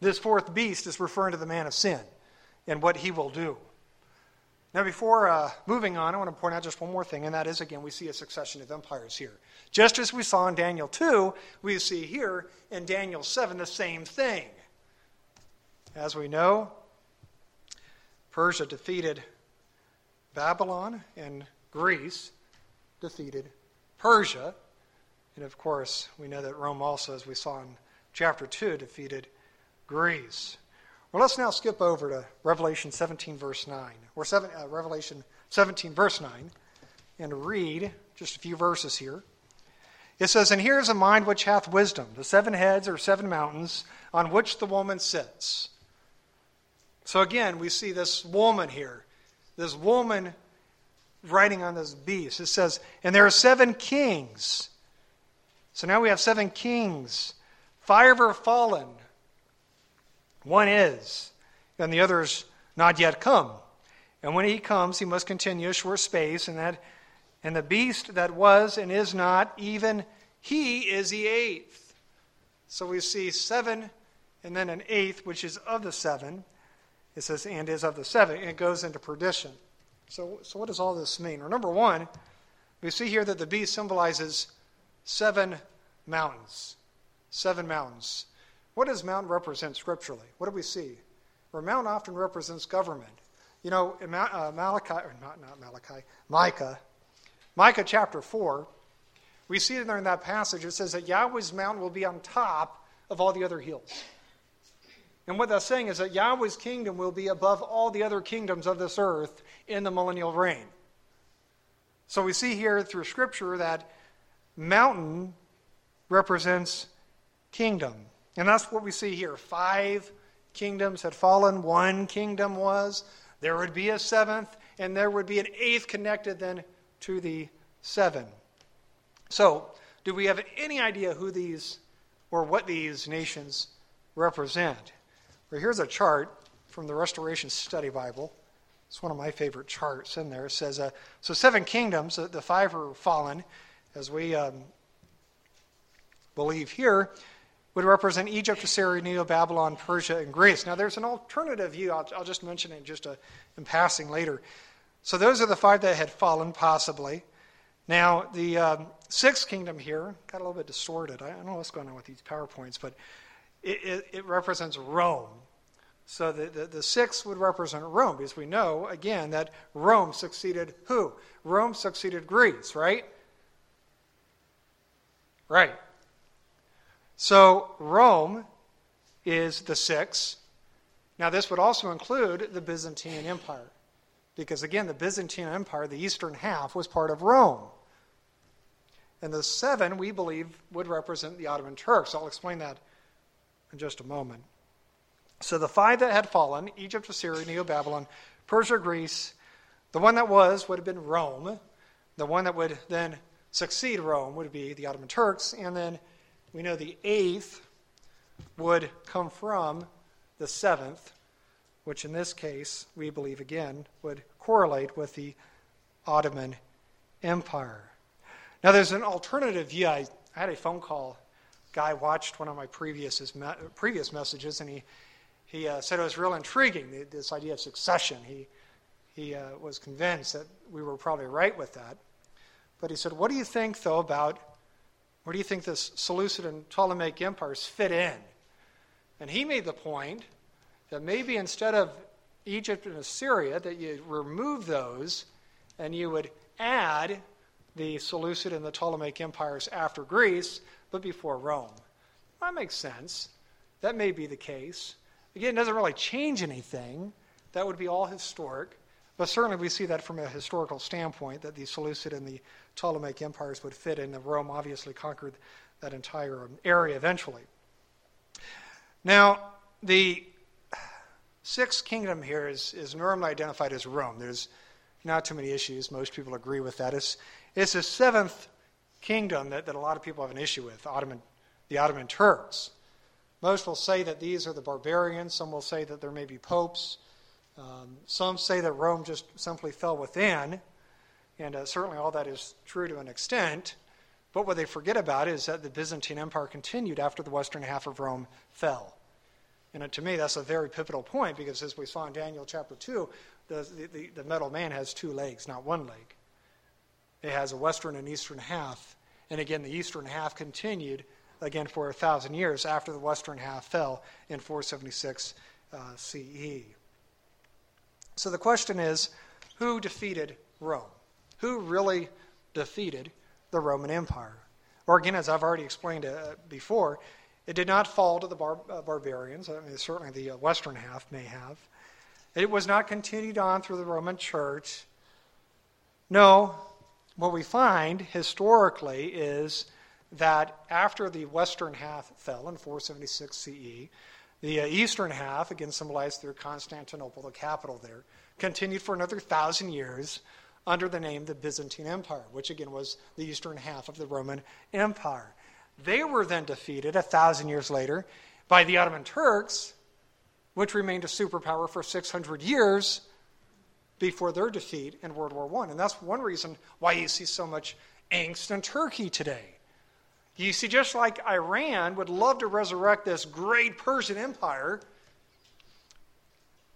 This fourth beast is referring to the man of sin and what he will do. Now, before uh, moving on, I want to point out just one more thing, and that is, again, we see a succession of empires here. Just as we saw in Daniel 2, we see here in Daniel 7 the same thing. As we know, Persia defeated Babylon, and Greece defeated Persia. And of course, we know that Rome also, as we saw in chapter 2, defeated Greece. Well, let's now skip over to Revelation 17, verse 9, or seven, uh, Revelation 17, verse 9, and read just a few verses here. It says, And here is a mind which hath wisdom. The seven heads are seven mountains on which the woman sits. So again, we see this woman here, this woman writing on this beast. It says, and there are seven kings. So now we have seven kings. Five are fallen. One is, and the others not yet come. And when he comes, he must continue a short space, and that and the beast that was and is not, even he is the eighth. So we see seven and then an eighth, which is of the seven. It says, and is of the seven, it goes into perdition. So, so what does all this mean? Well, number one, we see here that the beast symbolizes seven mountains. Seven mountains. What does mountain represent scripturally? What do we see? Well, mountain often represents government. You know, in uh, Malachi, or not, not Malachi, Micah, Micah chapter 4, we see there in that passage, it says that Yahweh's mountain will be on top of all the other hills. And what that's saying is that Yahweh's kingdom will be above all the other kingdoms of this earth in the millennial reign. So we see here through Scripture that mountain represents kingdom. And that's what we see here. Five kingdoms had fallen, one kingdom was. There would be a seventh, and there would be an eighth connected then to the seven. So, do we have any idea who these or what these nations represent? Well, here's a chart from the Restoration Study Bible. It's one of my favorite charts in there. It says, uh, so seven kingdoms, the five are fallen, as we um, believe here, would represent Egypt, Assyria, Neo, Babylon, Persia, and Greece. Now, there's an alternative view. I'll, I'll just mention it just uh, in passing later. So those are the five that had fallen, possibly. Now, the um, sixth kingdom here got a little bit distorted. I don't know what's going on with these PowerPoints, but it, it, it represents Rome. So the, the, the six would represent Rome, because we know, again, that Rome succeeded who? Rome succeeded Greece, right? Right. So Rome is the six. Now, this would also include the Byzantine Empire. Because again, the Byzantine Empire, the eastern half, was part of Rome. And the seven, we believe, would represent the Ottoman Turks. I'll explain that in just a moment. So the five that had fallen Egypt, Assyria, Neo Babylon, Persia, Greece the one that was would have been Rome. The one that would then succeed Rome would be the Ottoman Turks. And then we know the eighth would come from the seventh, which in this case, we believe again, would correlate with the Ottoman Empire. Now, there's an alternative view. I, I had a phone call. Guy watched one of my previous, me, previous messages, and he, he uh, said it was real intriguing, this idea of succession. He, he uh, was convinced that we were probably right with that. But he said, What do you think, though, about where do you think this Seleucid and Ptolemaic empires fit in? And he made the point that maybe instead of Egypt and Assyria, that you remove those and you would add the Seleucid and the Ptolemaic empires after Greece, but before Rome. That makes sense. That may be the case. Again, it doesn't really change anything. That would be all historic. But certainly we see that from a historical standpoint, that the Seleucid and the Ptolemaic empires would fit in, Rome obviously conquered that entire area eventually. Now, the sixth kingdom here is, is normally identified as Rome. There's not too many issues. Most people agree with that. It's, it's the seventh kingdom that, that a lot of people have an issue with, Ottoman, the Ottoman Turks. Most will say that these are the barbarians. Some will say that there may be popes. Um, some say that Rome just simply fell within, and uh, certainly all that is true to an extent. But what they forget about is that the Byzantine Empire continued after the western half of Rome fell. And uh, to me, that's a very pivotal point because, as we saw in Daniel chapter 2, the, the, the metal man has two legs, not one leg. It has a western and eastern half. And again, the eastern half continued again for a thousand years after the western half fell in 476 uh, CE. So the question is who defeated Rome? Who really defeated the Roman Empire? Or again, as I've already explained uh, before, it did not fall to the bar- uh, barbarians. I mean, certainly the uh, western half may have. It was not continued on through the Roman Church. No, what we find historically is that after the western half fell in 476 CE, the uh, eastern half, again symbolized through Constantinople, the capital there, continued for another thousand years under the name the Byzantine Empire, which again was the eastern half of the Roman Empire. They were then defeated a thousand years later by the Ottoman Turks, which remained a superpower for 600 years before their defeat in World War I. And that's one reason why you see so much angst in Turkey today. You see, just like Iran would love to resurrect this great Persian Empire,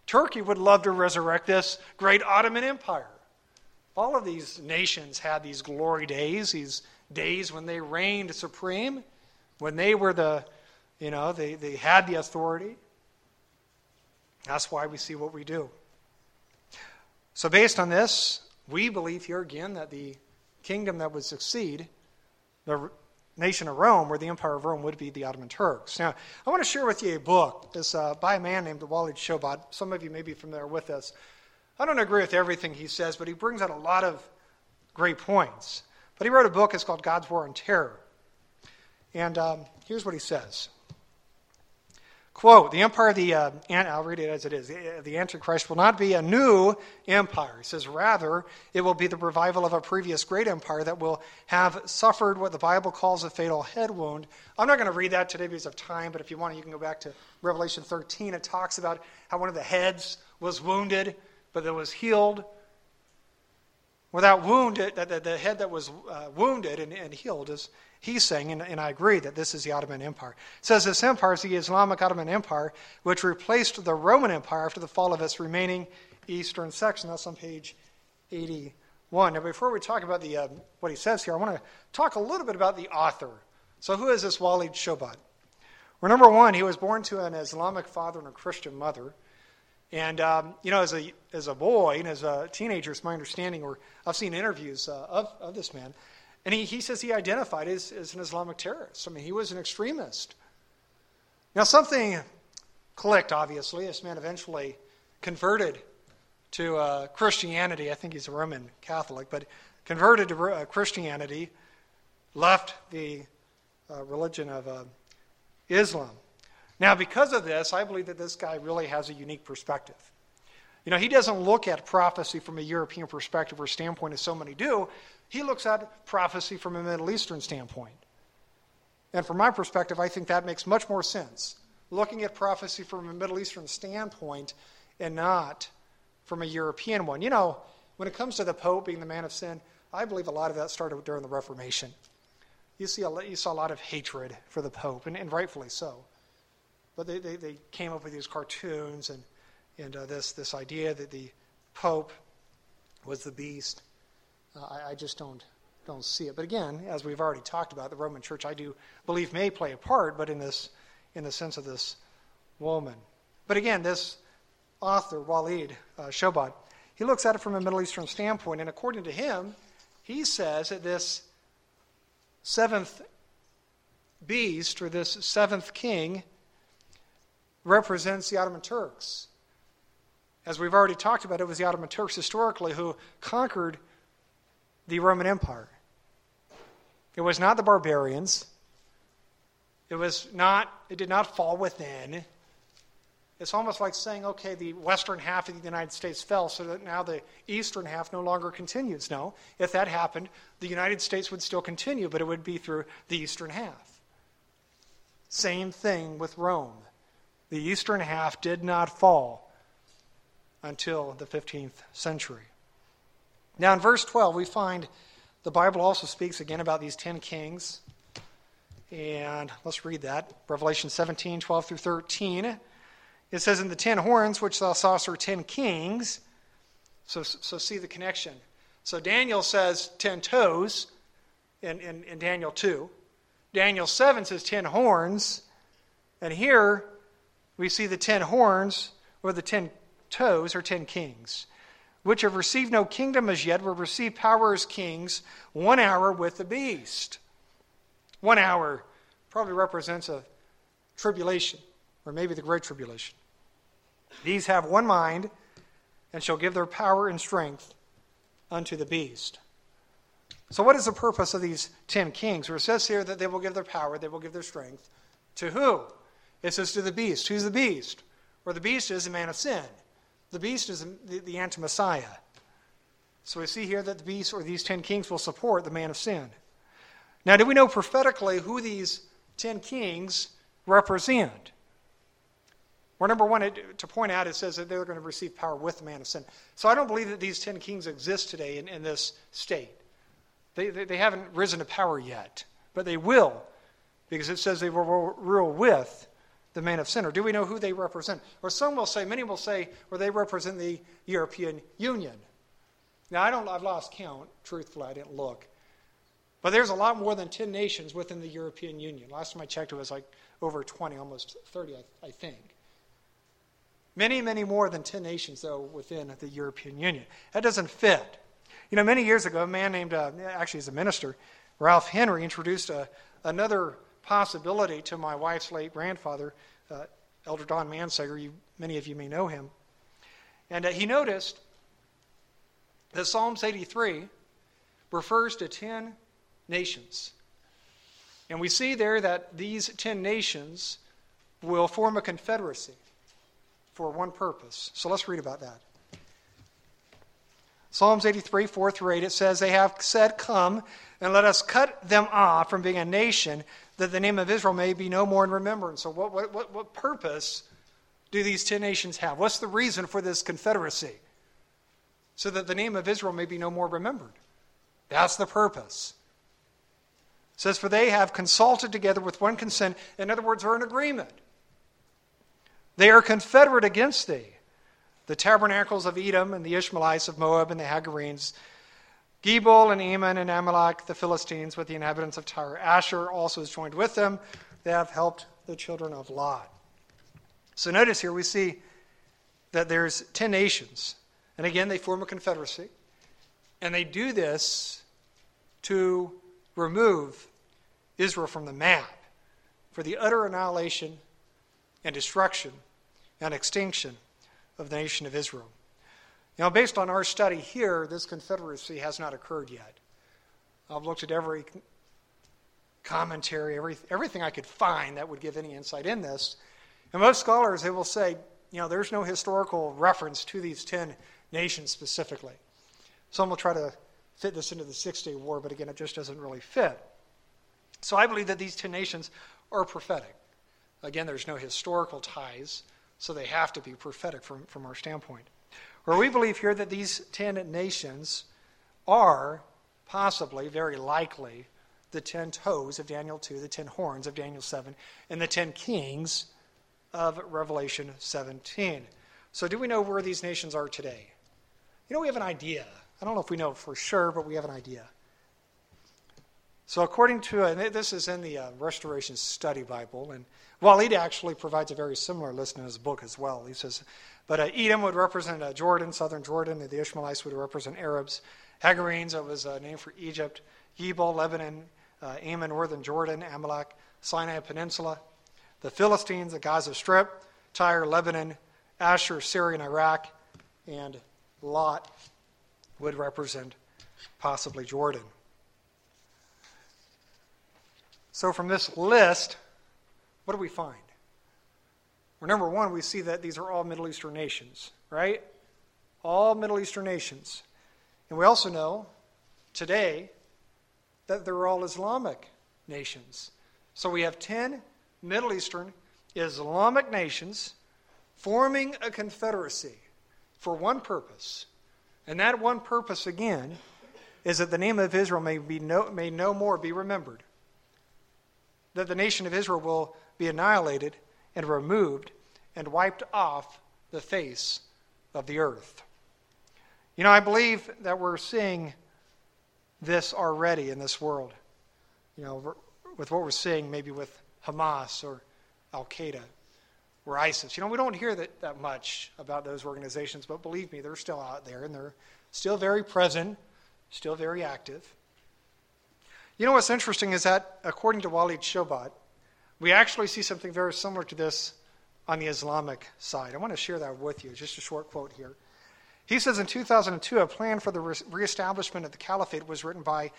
Turkey would love to resurrect this great Ottoman Empire. All of these nations had these glory days, these days when they reigned supreme, when they were the, you know, they, they had the authority. That's why we see what we do. So, based on this, we believe here again that the kingdom that would succeed the nation of Rome, or the empire of Rome would be the Ottoman Turks. Now, I want to share with you a book. It's uh, by a man named Walid Shoebat. Some of you may be familiar with this. I don't agree with everything he says, but he brings out a lot of great points. But he wrote a book. It's called God's War on Terror. And um, here's what he says. Quote, the empire of the, uh, I'll read it as it is, the Antichrist will not be a new empire. He says, rather, it will be the revival of a previous great empire that will have suffered what the Bible calls a fatal head wound. I'm not going to read that today because of time, but if you want, you can go back to Revelation 13. It talks about how one of the heads was wounded, but that was healed. Without wounded, the, the, the head that was uh, wounded and, and healed is he's saying, and, and, I agree that this is the Ottoman Empire. It says this empire is the Islamic Ottoman Empire, which replaced the Roman Empire after the fall of its remaining eastern section. That's on page 81. Now, before we talk about the, uh, what he says here, I want to talk a little bit about the author. So, who is this Walid Shoebat? Well, number one, he was born to an Islamic father and a Christian mother. And, um, you know, as a, as a boy and as a teenager, it's my understanding, or I've seen interviews uh, of, of this man, And he, he says he identified as, as an Islamic terrorist. I mean, he was an extremist. Now, something clicked, obviously. This man eventually converted to uh, Christianity. I think he's a Roman Catholic, but converted to uh, Christianity, left the uh, religion of uh, Islam. Now, because of this, I believe that this guy really has a unique perspective. You know, he doesn't look at prophecy from a European perspective or standpoint, as so many do. He looks at prophecy from a Middle Eastern standpoint. And from my perspective, I think that makes much more sense. Looking at prophecy from a Middle Eastern standpoint and not from a European one. You know, when it comes to the Pope being the man of sin, I believe a lot of that started during the Reformation. You, see a, you saw a lot of hatred for the Pope, and, and rightfully so. But they, they, they, came up with these cartoons and, and uh, this, this idea that the Pope was the beast. Uh, I, I just don't, don't see it. But again, as we've already talked about, the Roman Church, I do believe, may play a part, but in, this, in the sense of this woman. But again, this author, Walid uh, Shoebat, he looks at it from a Middle Eastern standpoint, and according to him, he says that this seventh beast, or this seventh king, represents the Ottoman Turks. As we've already talked about, it was the Ottoman Turks historically who conquered the Roman Empire. It was not the barbarians. It was not, it did not fall within. It's almost like saying, okay, the western half of the United States fell, so that now the eastern half no longer continues. No, if that happened, the United States would still continue, but it would be through the eastern half. Same thing with Rome. The eastern half did not fall until the 15th century. Now, in verse 12, we find the Bible also speaks again about these 10 kings. And let's read that. Revelation 17, 12 through 13. It says, In the ten horns which thou sawest are ten kings. So, so see the connection. So Daniel says ten toes in, in, in Daniel 2. Daniel 7 says ten horns. And here we see the ten horns, or the ten toes, or ten kings, which have received no kingdom as yet, will receive power as kings one hour with the beast. One hour probably represents a tribulation, or maybe the Great Tribulation. These have one mind and shall give their power and strength unto the beast. So, what is the purpose of these ten kings? Where it says here that they will give their power, they will give their strength to who? It says to the beast. Who's the beast? Or the beast is the man of sin. The beast is the, the anti Messiah. So we see here that the beast or these ten kings will support the man of sin. Now, do we know prophetically who these ten kings represent? Well, number one, to point out, it says that they're going to receive power with the man of sin. So I don't believe that these ten kings exist today in, in this state. They, they, they haven't risen to power yet, but they will, because it says they will rule with the man of sin. Or do we know who they represent? Or some will say, many will say, or they represent the European Union. Now, I don't, I've lost count, truthfully, I didn't look. But there's a lot more than 10 nations within the European Union. Last time I checked, it was like over 20, almost 30, I, I think. Many, many more than 10 nations, though, within the European Union. That doesn't fit. You know, many years ago, a man named, uh, actually, he's a minister, Ralph Henry, introduced a, uh, another possibility to my wife's late grandfather, uh, Elder Don Mansager. You, many of you may know him. And uh, he noticed that Psalms 83 refers to 10 nations. And we see there that these 10 nations will form a confederacy for one purpose. So let's read about that. Psalms 83, 4 through 8, it says, They have said, Come, and let us cut them off from being a nation, that the name of Israel may be no more in remembrance. So, what, what, what, what purpose do these 10 nations have? What's the reason for this confederacy? So that the name of Israel may be no more remembered. That's the purpose. It says, For they have consulted together with one consent. In other words, are in agreement. They are confederate against thee. The tabernacles of Edom and the Ishmaelites of Moab and the Hagarenes, Gebal and Ammon and Amalek, the Philistines with the inhabitants of Tyre. Asher also is joined with them. They have helped the children of Lot. So notice here we see that there's 10 nations. And again, they form a confederacy. And they do this to remove Israel from the map for the utter annihilation and destruction and extinction of the nation of Israel. Now, based on our study here, this confederacy has not occurred yet. I've looked at every commentary, every, everything I could find that would give any insight in this. And most scholars, they will say, you know, there's no historical reference to these 10 nations specifically. Some will try to fit this into the Six Day War, but again, it just doesn't really fit. So I believe that these 10 nations are prophetic. Again, there's no historical ties, so they have to be prophetic from, from our standpoint. Or we believe here that these 10 nations are possibly, very likely, the 10 toes of Daniel 2, the 10 horns of Daniel 7, and the 10 kings of Revelation 17. So, do we know where these nations are today? You know, we have an idea. I don't know if we know for sure, but we have an idea. So, according to, and this is in the uh, Restoration Study Bible, and Walid actually provides a very similar list in his book as well. He says, but uh, Edom would represent uh, Jordan, southern Jordan, and the Ishmaelites would represent Arabs. Hagarenes, it was a name for Egypt. Gebal, Lebanon, uh, Ammon, northern Jordan, Amalek, Sinai Peninsula. The Philistines, the Gaza Strip, Tyre, Lebanon, Ashur, Syria, and Iraq, and Lot would represent possibly Jordan. So, from this list, what do we find? Well, number one, we see that these are all Middle Eastern nations, right? All Middle Eastern nations. And we also know today that they're all Islamic nations. So we have 10 Middle Eastern Islamic nations forming a confederacy for one purpose. And that one purpose, again, is that the name of Israel may, be no, may no more be remembered. That the nation of Israel will be annihilated and removed and wiped off the face of the earth. You know, I believe that we're seeing this already in this world. You know, with what we're seeing maybe with Hamas or Al Qaeda or ISIS. You know, we don't hear that, that much about those organizations, but believe me, they're still out there and they're still very present, still very active. You know what's interesting is that, according to Walid Shoebat, we actually see something very similar to this on the Islamic side. I want to share that with you. Just a short quote here. He says in 2002, a plan for the reestablishment of the caliphate was written by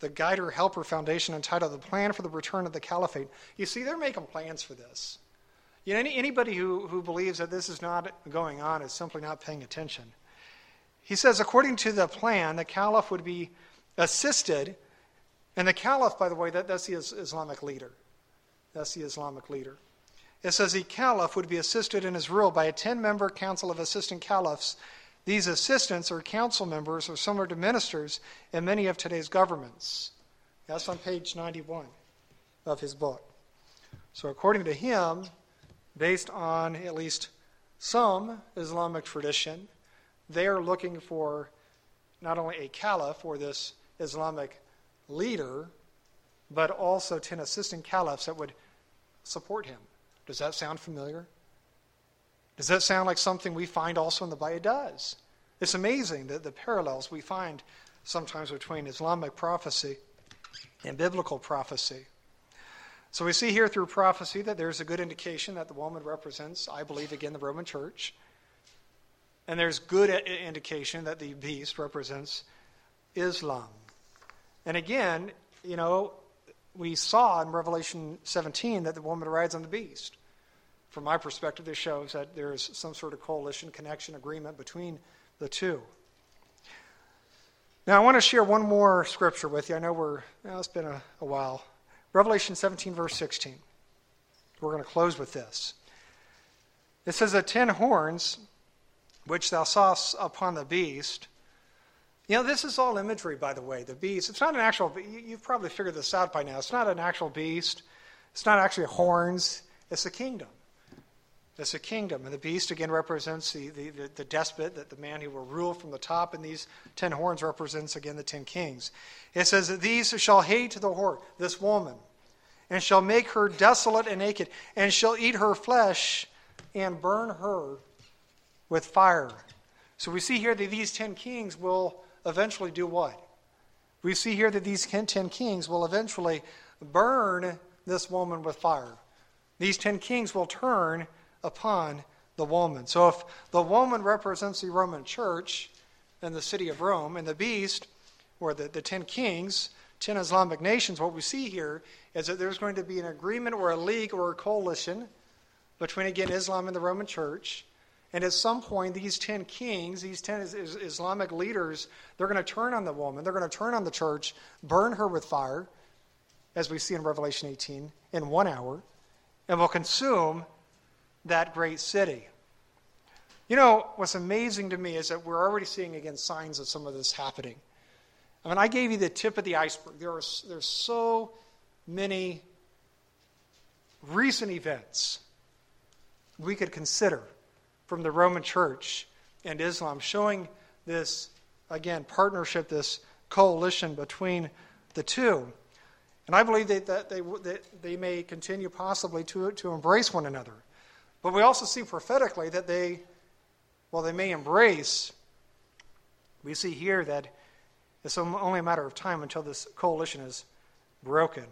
the Guider Helper Foundation entitled The Plan for the Return of the Caliphate. You see, they're making plans for this. You know, any, anybody who, who believes that this is not going on is simply not paying attention. He says, according to the plan, the caliph would be assisted, and the caliph, by the way, that, that's the Islamic leader. That's the Islamic leader. It says the caliph would be assisted in his rule by a 10 member council of assistant caliphs these assistants or council members are similar to ministers in many of today's governments. That's on page 91 of his book. So, according to him, based on at least some Islamic tradition, they are looking for not only a caliph or this Islamic leader, but also 10 assistant caliphs that would support him. Does that sound familiar? Does that sound like something we find also in the Bible? It does. It's amazing that the parallels we find sometimes between Islamic prophecy and biblical prophecy. So we see here through prophecy that there's a good indication that the woman represents, I believe, again, the Roman church. And there's good indication that the beast represents Islam. And again, you know, we saw in Revelation 17 that the woman rides on the beast from my perspective, this shows that there is some sort of coalition, connection, agreement between the two. Now, I want to share one more scripture with you. I know we're, well, it's been a, a while. Revelation 17, verse 16. We're going to close with this. It says, The ten horns which thou sawest upon the beast. You know, this is all imagery, by the way. The beast, it's not an actual, you've probably figured this out by now. It's not an actual beast, it's not actually horns, it's a kingdom. It's a kingdom. And the beast again represents the, the, the, the, despot, the, the man who will rule from the top, and these ten horns represents again the ten kings. It says that these shall hate the whore, this woman, and shall make her desolate and naked, and shall eat her flesh and burn her with fire. So we see here that these ten kings will eventually do what? we see here that these ten kings will eventually burn this woman with fire. These ten kings will turn upon the woman. So if the woman represents the Roman church and the city of Rome, and the beast, or the, the ten kings, ten Islamic nations, what we see here is that there's going to be an agreement or a league or a coalition between, again, Islam and the Roman church. And at some point, these 10 kings, these 10 Islamic leaders, they're going to turn on the woman, they're going to turn on the church, burn her with fire, as we see in Revelation 18, in one hour, and will consume that great city. You know, what's amazing to me is that we're already seeing, again, signs of some of this happening. I mean, I gave you the tip of the iceberg. There are, there's so many recent events we could consider from the Roman Church and Islam showing this, again, partnership, this coalition between the two. And I believe that, they, that they may continue possibly to, to embrace one another. But we also see prophetically that they, while they may embrace, we see here that it's only a matter of time until this coalition is broken.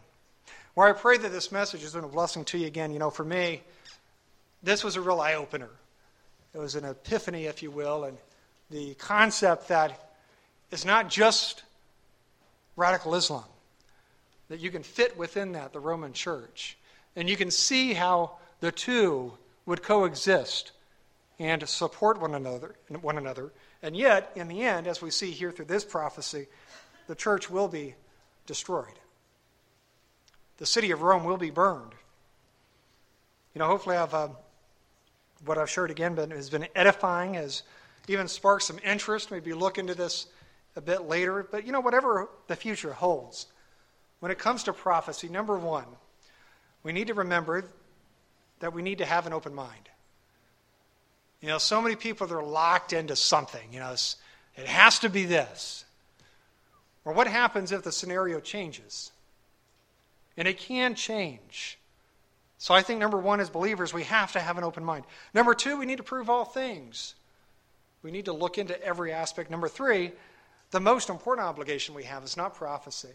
Well, I pray that this message has been a blessing to you again. You know, for me, this was a real eye opener. It was an epiphany, if you will, and the concept that it's not just radical Islam, that you can fit within that, the Roman church. And you can see how the two would coexist and support one another, one another and yet, in the end, as we see here through this prophecy, the church will be destroyed. The city of Rome will be burned. You know, hopefully, I've uh, what I've shared again been, has been edifying, has even sparked some interest. Maybe look into this a bit later. But you know, whatever the future holds, when it comes to prophecy, number one, we need to remember that we need to have an open mind. You know, so many people that are locked into something. You know, it has to be this. Or what happens if the scenario changes? And it can change. So I think number one, as believers, we have to have an open mind. Number two, we need to prove all things. We need to look into every aspect. Number three, the most important obligation we have is not prophecy.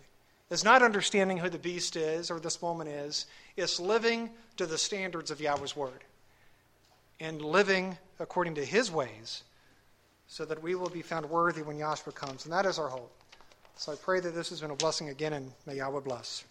It's not understanding who the beast is or this woman is. It's living to the standards of Yahweh's word and living according to his ways so that we will be found worthy when Yahshua comes. And that is our hope. So I pray that this has been a blessing again, and may Yahweh bless.